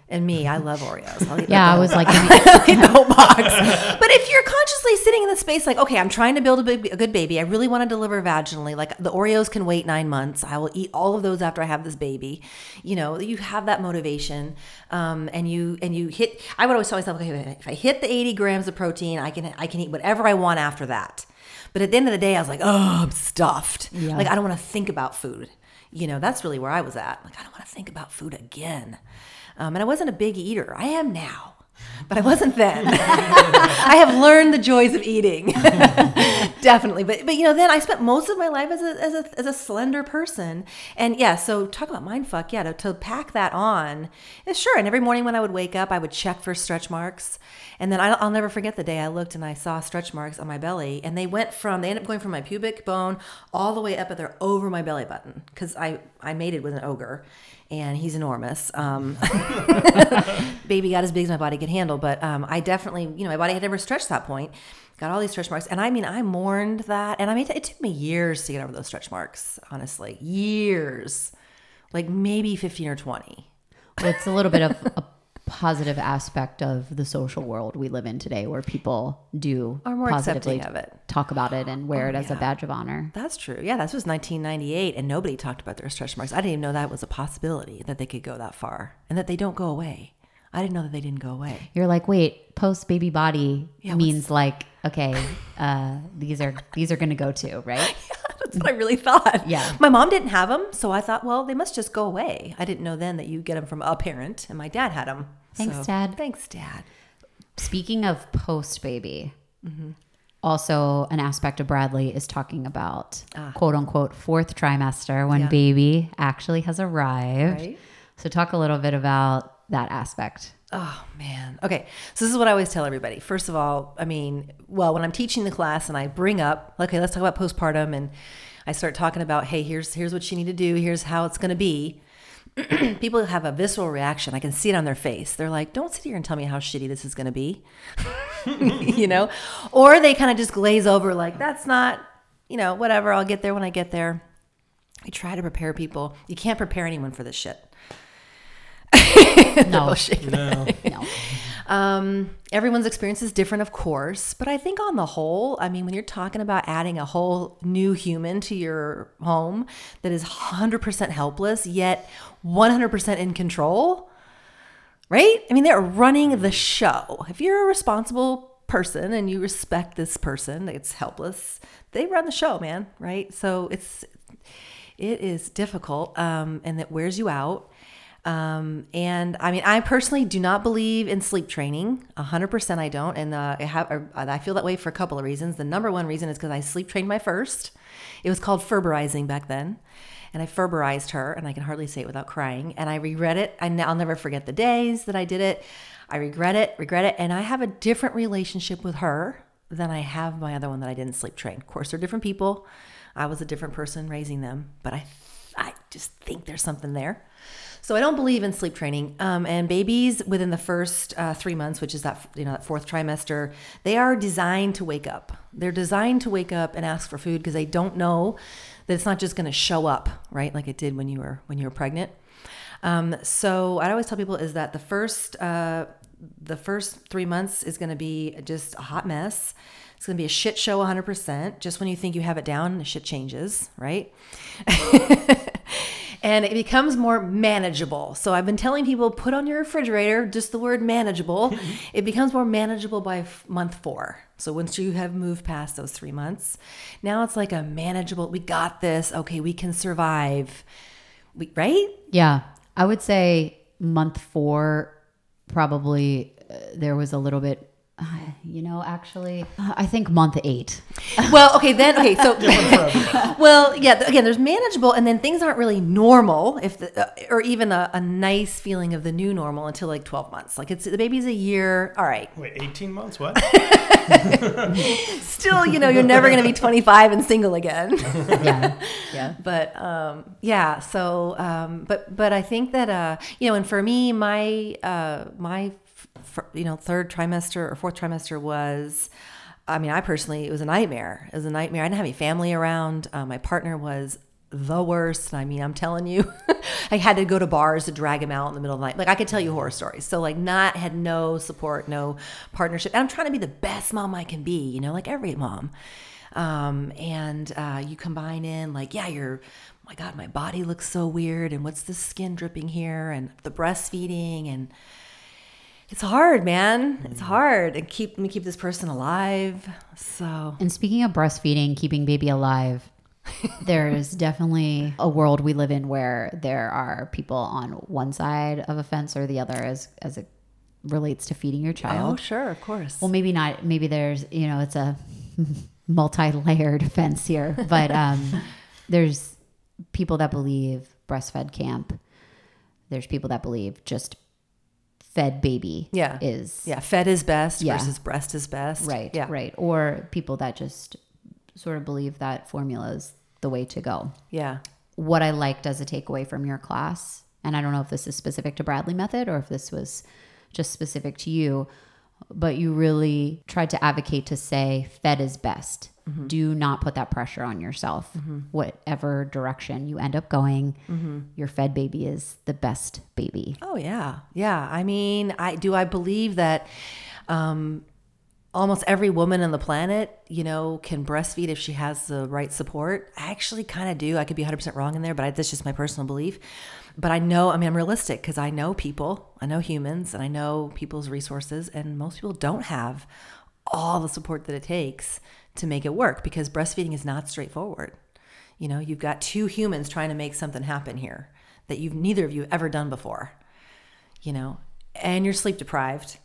and me, I love Oreos. I'll eat Yeah, I the was like, whole- eat the whole box. But if you're consciously sitting in the space, like, okay, I'm trying to build a, big, a good baby. I really want to deliver vaginally. Like the Oreos can wait nine months. I will eat all of those after I have this baby. You know, you have that motivation, um, and you and you hit. I would always tell myself, okay, if I hit the 80 grams of protein, I can I can eat whatever I want after that. But at the end of the day, I was like, oh, I'm stuffed. Yeah. Like I don't want to think about food. You know, that's really where I was at. Like I don't want to think about food again. Um, and I wasn't a big eater. I am now, but I wasn't then. I have learned the joys of eating, definitely. But but you know, then I spent most of my life as a as a, as a slender person, and yeah. So talk about mind fuck. Yeah, to, to pack that on, yeah, sure. And every morning when I would wake up, I would check for stretch marks, and then I'll, I'll never forget the day I looked and I saw stretch marks on my belly, and they went from they ended up going from my pubic bone all the way up at there over my belly button because I I mated with an ogre. And he's enormous. Um, baby got as big as my body could handle. But um, I definitely, you know, my body had never stretched that point. Got all these stretch marks, and I mean, I mourned that, and I mean, it took me years to get over those stretch marks. Honestly, years, like maybe fifteen or twenty. well, it's a little bit of a positive aspect of the social world we live in today where people do Are more positively accepting of it. talk about it and wear Oh, it as a badge of honor. That's true. Yeah, that was 1998, and nobody talked about their stretch marks. I didn't even know that was a possibility that they could go that far, and that they don't go away. I didn't know that they didn't go away. You're like, wait, post baby body Yeah, means like, okay, uh, these are these are going to go too, right? That's what I really thought. Yeah. My mom didn't have them, so I thought, well, they must just go away. I didn't know then that you get them from a parent, and my dad had them. Thanks, Dad. Thanks, Dad. Speaking of post baby, Mm-hmm. also an aspect of Bradley is talking about quote unquote fourth trimester when Ah. Yeah. baby actually has arrived. Right. So talk a little bit about that aspect. Oh man. Okay. So this is what I always tell everybody. First of all, I mean, well, when I'm teaching the class and I bring up, okay, let's talk about postpartum and I start talking about, hey, here's here's what you need to do, here's how it's gonna be. People have a visceral reaction. I can see it on their face. They're like, don't sit here and tell me how shitty this is gonna be. you know? Or they kind of just glaze over like, that's not, you know, whatever, I'll get there when I get there. I try to prepare people. You can't prepare anyone for this shit. No, No. no. Um, everyone's experience is different, of course, but I think on the whole, I mean, when you're talking about adding a whole new human to your home that is 100% helpless, yet 100% in control, right? I mean, they're running the show. If you're a responsible person and you respect this person that's helpless, they run the show, man, right? So it's, it is difficult um, and that wears you out. Um, and I mean, I personally do not believe in sleep training. A hundred percent, I don't. And uh, I have, I feel that way for a couple of reasons. The number one reason is because I sleep trained my first. It was called Ferberizing back then, and I Ferberized her, and I can hardly say it without crying. And I regret it. I, I'll never forget the days that I did it. I regret it, regret it, and I have a different relationship with her than I have my other one that I didn't sleep train. Of course, they're different people. I was a different person raising them, but I I just think there's something there. So I don't believe in sleep training. Um, and babies within the first uh, three months, which is that you know that fourth trimester, they are designed to wake up. They're designed to wake up and ask for food because they don't know that it's not just going to show up right like it did when you were when you were pregnant. Um, so I always tell people is that the first uh, the first three months is going to be just a hot mess. It's going to be a shit show 100%. Just when you think you have it down, the shit changes, right? and it becomes more manageable. So I've been telling people put on your refrigerator just the word manageable. it becomes more manageable by f- month four. So once you have moved past those three months, now it's like a manageable. We got this. Okay, we can survive. We, right? Yeah. I would say month four, probably uh, there was a little bit you know, actually, I think month eight. well, okay, then okay, so well, yeah, again, there's manageable, and then things aren't really normal, if the, uh, or even a, a, nice feeling of the new normal until like 12 months. Like it's the baby's a year. All right. Wait, 18 months? What? Still, you know, you're never going to be 25 and single again. yeah, yeah. But um, yeah, so um, but but I think that uh, you know, and for me, my uh, my you know third trimester or fourth trimester was i mean i personally it was a nightmare. It was a nightmare. I didn't have any family around. Uh, my partner was the worst. I mean i'm telling you i had to go to bars to drag him out in the middle of the night. Like i could tell you horror stories. So like not had no support no partnership. And i'm trying to be the best mom i can be you know like every mom. Um, and uh, you combine in like yeah you're oh my god my body looks so weird. And what's the skin dripping here? And the breastfeeding. And it's hard, man. It's mm. hard. And keep me keep this person alive. So And speaking of breastfeeding, keeping baby alive, there is definitely a world we live in where there are people on one side of a fence or the other as as it relates to feeding your child. Oh, sure, of course. Well, maybe not. Maybe there's, you know, it's a multi-layered fence here, but um, there's people that believe breastfed camp. There's people that believe just fed baby yeah. is. Yeah fed is best yeah. versus breast is best. Right yeah. right. Or people that just sort of believe that formula is the way to go. Yeah. What i liked as a takeaway from your class? And i don't know if this is specific to bradley method or if this was just specific to you but you really tried to advocate to say fed is best Mm-hmm. Do not put that pressure on yourself. Mm-hmm. Whatever direction you end up going, mm-hmm. your fed baby is the best baby. Oh yeah, yeah. I mean, I do. I believe that um, almost every woman on the planet, you know, can breastfeed if she has the right support. I actually kind of do. I could be 100% wrong in there, but I, that's just my personal belief. But I know, I mean, I'm realistic because I know people, I know humans, and I know people's resources, and most people don't have all the support that it takes to make it work because breastfeeding is not straightforward. You know, you've got two humans trying to make something happen here that you've neither of you ever done before. You know, and you're sleep deprived.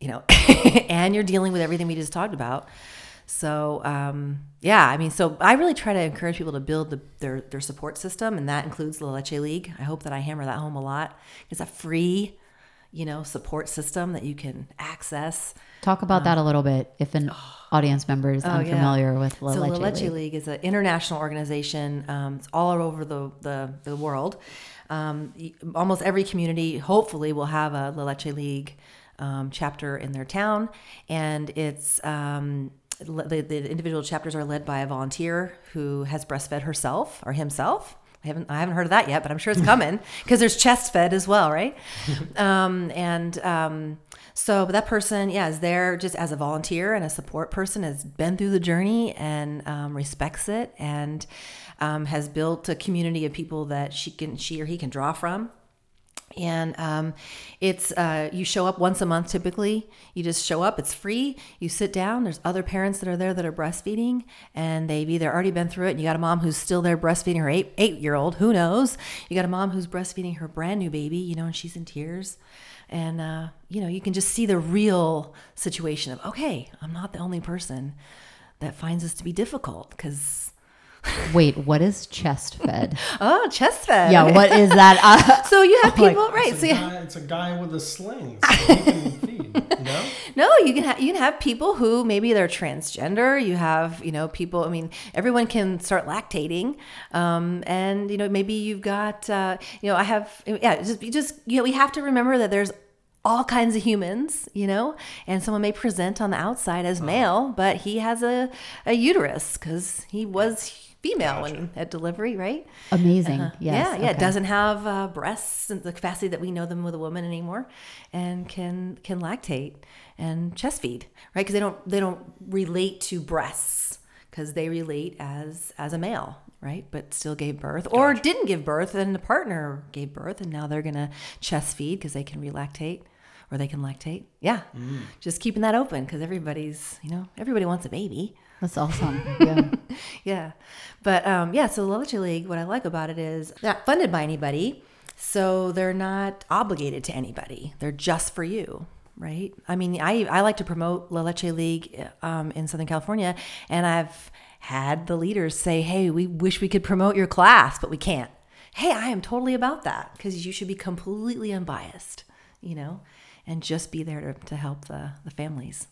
You know, and you're dealing with everything we just talked about. So um, yeah, I mean, so I really try to encourage people to build the, their their support system, and that includes the Leche League. I hope that I hammer that home a lot. It's a free, you know, support system that you can access. Talk about um, that a little bit. If an oh, audience members oh, unfamiliar yeah. with La so Leche, La Leche League. League is an international organization. Um, it's all over the, the, the world. Um, almost every community, hopefully, will have a La Leche League um, chapter in their town. And it's um, the, the individual chapters are led by a volunteer who has breastfed herself or himself. I haven't I haven't heard of that yet, but I'm sure it's coming because there's chest fed as well, right? um, and um, so, but that person, yeah, is there just as a volunteer and a support person, has been through the journey and um, respects it, and um, has built a community of people that she can, she or he can draw from. And um, it's uh, you show up once a month typically. You just show up. It's free. You sit down. There's other parents that are there that are breastfeeding, and they've either already been through it. And you got a mom who's still there breastfeeding her eight eight year old. Who knows? You got a mom who's breastfeeding her brand new baby. You know, and she's in tears and uh, you know you can just see the real situation of okay i'm not the only person that finds this to be difficult because Wait, what is chest fed? Oh, chest fed. yeah, what is that? Uh, So you have like- people, right? It's So a, guy, it's a guy with a sling. So he can feed. No? no, you can have you can have people who maybe they're transgender. You have you know people. I mean, everyone can start lactating, um, and you know maybe you've got uh, you know I have yeah. Just just you know we have to remember that there's all kinds of humans, you know, and someone may present on the outside as male, but he has a, a uterus because he was female when at delivery, right? amazing. Uh-huh. yeah, yeah. It okay. doesn't have uh, breasts and the capacity that we know them with a woman anymore, and can can lactate and chest feed, right? Because they don't they don't relate to breasts because they relate as as a male, right? But still gave birth or didn't give birth, and the partner gave birth, and now they're gonna chest feed because they can relactate or they can lactate. Yeah, just keeping that open because everybody's you know everybody wants a baby. That's awesome. Yeah. Yeah. But um, yeah, so the Leche League, what I like about it is they're not funded by anybody. So they're not obligated to anybody. They're just for you, right? I mean, I, I like to promote La Leche League um, in Southern California, and I've had the leaders say, hey, we wish we could promote your class, but we can't. Hey, I am totally about that because you should be completely unbiased, you know, and just be there to, to help the, the families.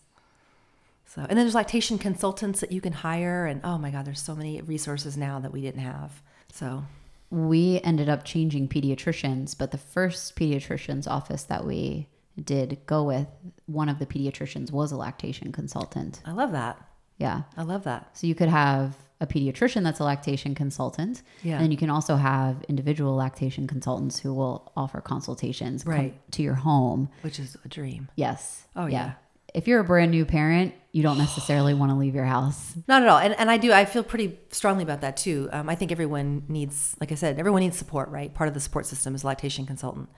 So, and then there's lactation consultants that you can hire, and oh my God, there's so many resources now that we didn't have. So, we ended up changing pediatricians, but the first pediatrician's office that we did go with, one of the pediatricians was a lactation consultant. I love that. Yeah. I love that. So you could have a pediatrician that's a lactation consultant. Yeah. And you can also have individual lactation consultants who will offer consultations Right. to your home. Which is a dream. Yes. Oh, yeah. If you're a brand new parent, you don't necessarily want to leave your house. Not at all. And, and I do, I feel pretty strongly about that too. Um, I think everyone needs, like I said, everyone needs support, right? Part of the support system is lactation consultant.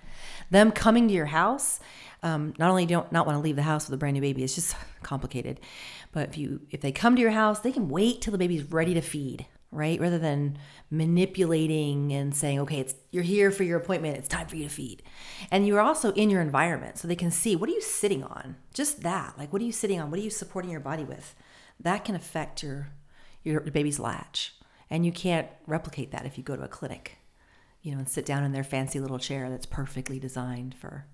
Them coming to your house, um, not only don't not want to leave the house with a brand new baby, it's just complicated. But if you if they come to your house, they can wait till the baby's ready to feed, right? Rather than manipulating and saying, okay, it's you're here for your appointment, it's time for you to feed. And you're also in your environment, so they can see what are you sitting on? Just that. Like what are you sitting on? What are you supporting your body with? That can affect your your baby's latch. And you can't replicate that if you go to a clinic, you know, and sit down in their fancy little chair that's perfectly designed for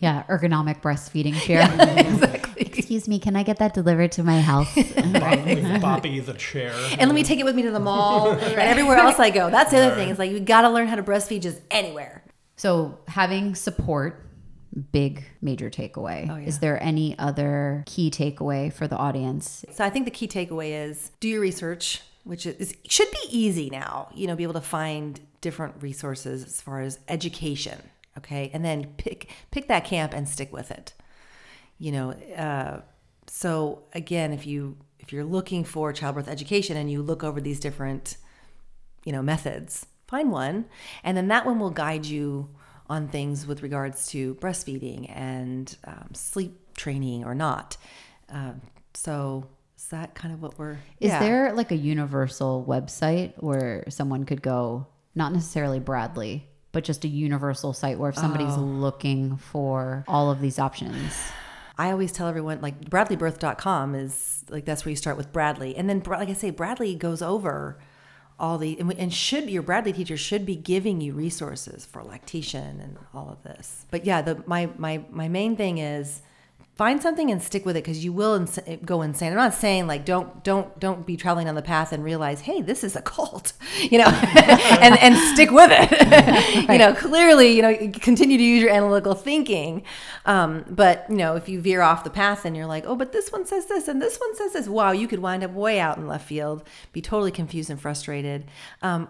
Yeah, ergonomic breastfeeding chair. Exactly. Excuse me, can I get that delivered to my house? With Boppy the chair. And let me take it with me to the mall and everywhere else I go. That's the other thing. It's like you got to learn how to breastfeed just anywhere. so having support, big major takeaway. Oh, yeah. Is there any other key takeaway for the audience? So I think the key takeaway is do your research, which is should be easy now. You know, be able to find different resources as far as education. Okay, and then pick pick that camp and stick with it. You know, uh, so again, if you if you're looking for childbirth education and you look over these different you know methods find one and then that one will guide you on things with regards to breastfeeding and um, sleep training or not um, so is that kind of what we're Is yeah. there like a universal website where someone could go, not necessarily Bradley, but just a universal site where if somebody's Oh. looking for all of these options? I always tell everyone like bradleybirth.com is like that's where you start with Bradley. And then like I say Bradley goes over all the and, we- and should your Bradley teacher should be giving you resources for lactation and all of this. But yeah, the my my my main thing is find something and stick with it because you will ins- go insane. I'm not saying like don't don't don't be traveling on the path and realize hey this is a cult, you know, and and stick with it. you know, clearly you know continue to use your analytical thinking, um, but you know if you veer off the path and you're like oh but this one says this and this one says this, wow you could wind up way out in left field, be totally confused and frustrated. Um,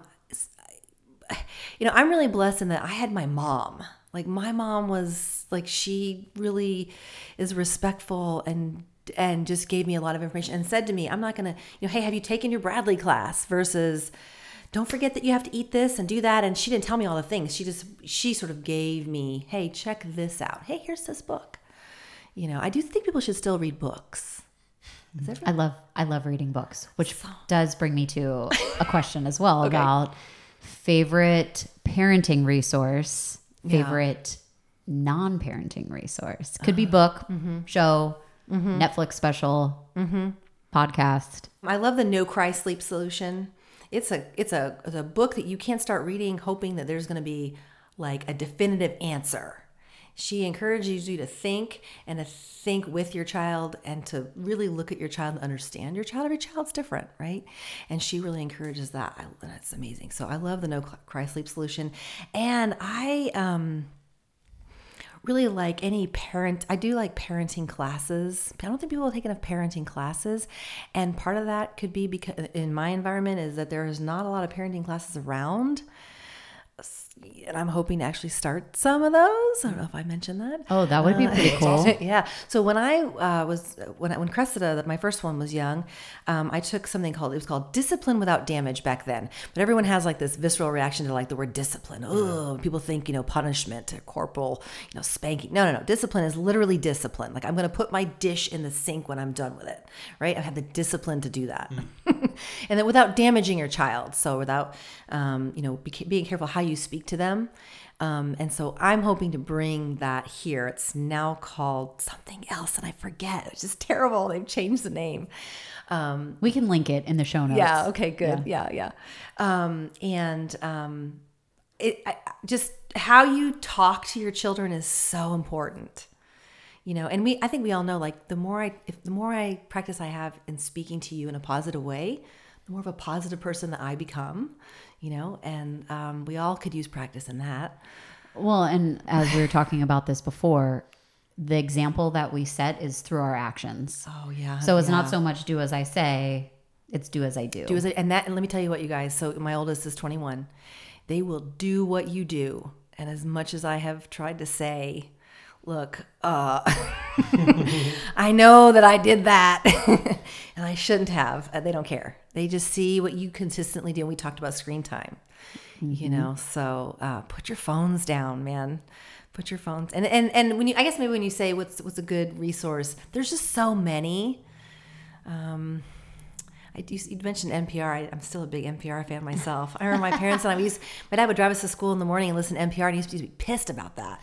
you know, I'm really blessed in that I had my mom. Like my mom was like she really is respectful and and just gave me a lot of information and said to me, I'm not to, you know, hey, have you taken your Bradley class versus don't forget that you have to eat this and do that and she didn't tell me all the things. She just she sort of gave me, "Hey, check this out. Hey, here's this book." You know, I do think people should still read books. I love I love reading books, which does bring me to a question as well about favorite parenting resource, Yeah. favorite non-parenting resource. Could be book, mm-hmm. show, mm-hmm. Netflix special, mm-hmm. podcast. I love the no cry sleep solution. it's a it's a it's a book that you can't start reading hoping that there's going to be like a definitive answer. She encourages you to think and to think with your child and to really look at your child and understand your child. Every child's different, right? And she really encourages that. I, that's amazing. So I love the No Cry Sleep solution, and I um really like any parent i do like parenting classes i don't think people take enough parenting classes and part of that could be because in my environment is that there is not a lot of parenting classes around and I'm hoping to actually start some of those. I don't know if I mentioned that. Oh, that would be pretty cool. yeah. So when I uh, was when I, when Cressida, my first one was young, um, I took something called it was called discipline without damage back then. But everyone has like this visceral reaction to like the word discipline. Oh, people think you know punishment or corporal, you know spanking. No, no, no. Discipline is literally discipline. Like I'm going to put my dish in the sink when I'm done with it. Right. I have the discipline to do that, and then without damaging your child. So without um, you know be, being careful how you speak to them. Um, and so I'm hoping to bring that here. It's now called something else, and I forget. It's just terrible. They've changed the name. Um, we can link it in the show notes. Yeah. Okay. Good. Yeah. Yeah. yeah. Um, and um, it I, just how you talk to your children is so important. You know, and we I think we all know like the more I if the more I practice I have in speaking to you in a positive way, the more of a positive person that I become you know, and um, we all could use practice in that. Well, and as we were talking about this before, the example that we set is through our actions. Oh yeah. So it's yeah. not so much do as I say, it's do as I do. Do as I, and that and let me tell you what you guys. So my oldest is 21. They will do what you do. And as much as I have tried to say, look, uh, I know that I did that and I shouldn't have. Uh, they don't care. They just see what you consistently do. And we talked about screen time, mm-hmm. you know, so uh, put your phones down, man. Put your phones and, and and when you I guess maybe when you say what's what's a good resource, there's just so many. Um, I do. You mentioned NPR. I, am still a big NPR fan myself. I remember my parents and I. Used, my dad would drive us to school in the morning and listen to NPR, and he used to be pissed about that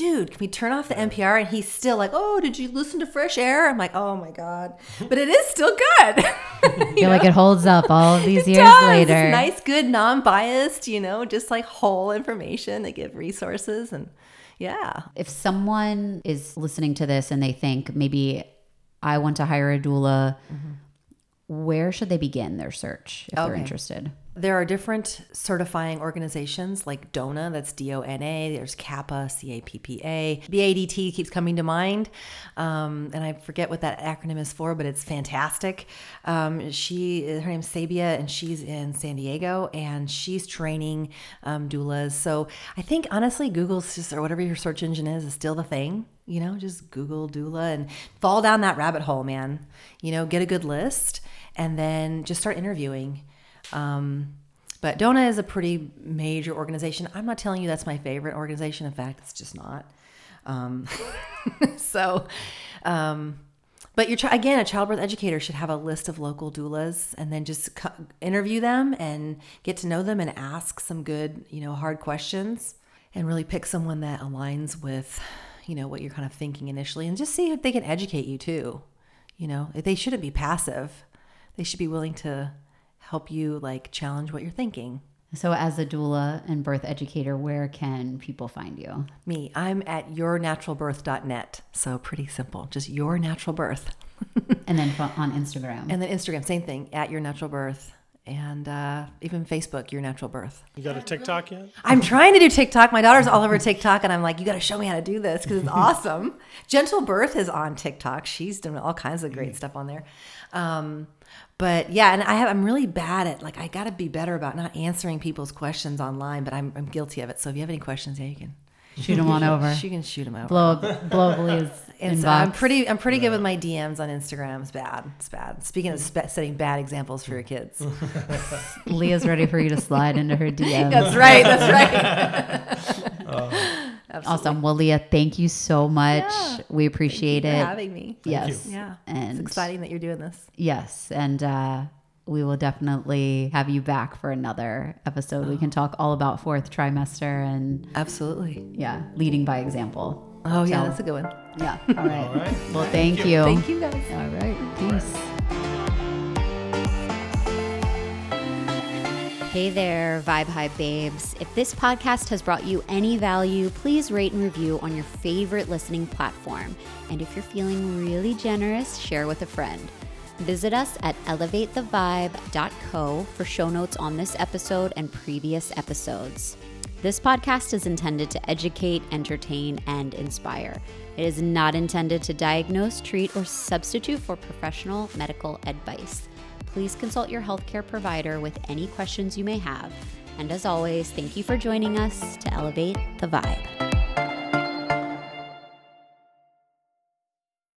dude, can we turn off the NPR? And he's still like, oh, did you listen to Fresh Air? I'm like, oh my God. But it is still good. you are like it holds up all of these it years does. later. It's nice, good, non biased, you know, just like whole information. They give resources and yeah. If someone is listening to this and they think maybe I want to hire a doula, mm-hmm. where should they begin their search if okay. they're interested? There are different certifying organizations like DONA, that's D O N A. There's CAPPA, C A P P A. BADT keeps coming to mind. Um, and I forget what that acronym is for, but it's fantastic. Um, she, her name's Sabia, and she's in San Diego, and she's training um, doulas. So I think honestly, Google's just, or whatever your search engine is, is still the thing you know, just Google doula and fall down that rabbit hole, man. You know, get a good list and then just start interviewing. Um, but DONA is a pretty major organization. I'm not telling you that's my favorite organization. In fact, it's just not. Um, so, um, but you're again a childbirth educator should have a list of local doulas and then just interview them and get to know them and ask some good, you know, hard questions and really pick someone that aligns with, you know, what you're kind of thinking initially and just see if they can educate you too. You know, they shouldn't be passive. They should be willing to help you like challenge what you're thinking. So, as a doula and birth educator, where can people find you? Me, I'm at yournaturalbirth.net. So, pretty simple, just your natural birth. and then on Instagram. And then Instagram, same thing, at your natural birth. And uh, even Facebook, your natural birth. You got a TikTok yet? I'm trying to do TikTok. My daughter's all over TikTok, and I'm like, you got to show me how to do this because it's awesome. Gentle Birth is on TikTok. She's doing all kinds of great mm. stuff on there. Um, but yeah, and I have I'm really bad at like I got to be better about not answering people's questions online, but I'm I'm guilty of it. So if you have any questions, yeah, you can shoot them on over. You can shoot them over. Blow blow Leah's inbox. I'm pretty I'm pretty yeah. good with my DMs on Instagram. It's bad. It's bad. Speaking of spe- setting bad examples for your kids, Leah's ready for you to slide into her DMs. That's right. That's right. oh. Absolutely. Awesome. Well, Leah, thank you so much. Yeah. We appreciate it. having me. yes. Yeah. And it's exciting that you're doing this. Yes. And uh, we will definitely have you back for another episode. Oh. We can talk all about fourth trimester and absolutely. Yeah. Leading by example. Oh, so, yeah. That's a good one. Yeah. All right. all right. Well, thank, thank you. you. Thank you, guys. All right. Peace. Hey there, Vibe Hive babes. If this podcast has brought you any value, please rate and review on your favorite listening platform. And if you're feeling really generous, share with a friend. Visit us at elevatethevibe.co for show notes on this episode and previous episodes. This podcast is intended to educate, entertain, and inspire. It is not intended to diagnose, treat, or substitute for professional medical advice. Please consult your healthcare provider with any questions you may have. And as always, thank you for joining us to elevate the vibe.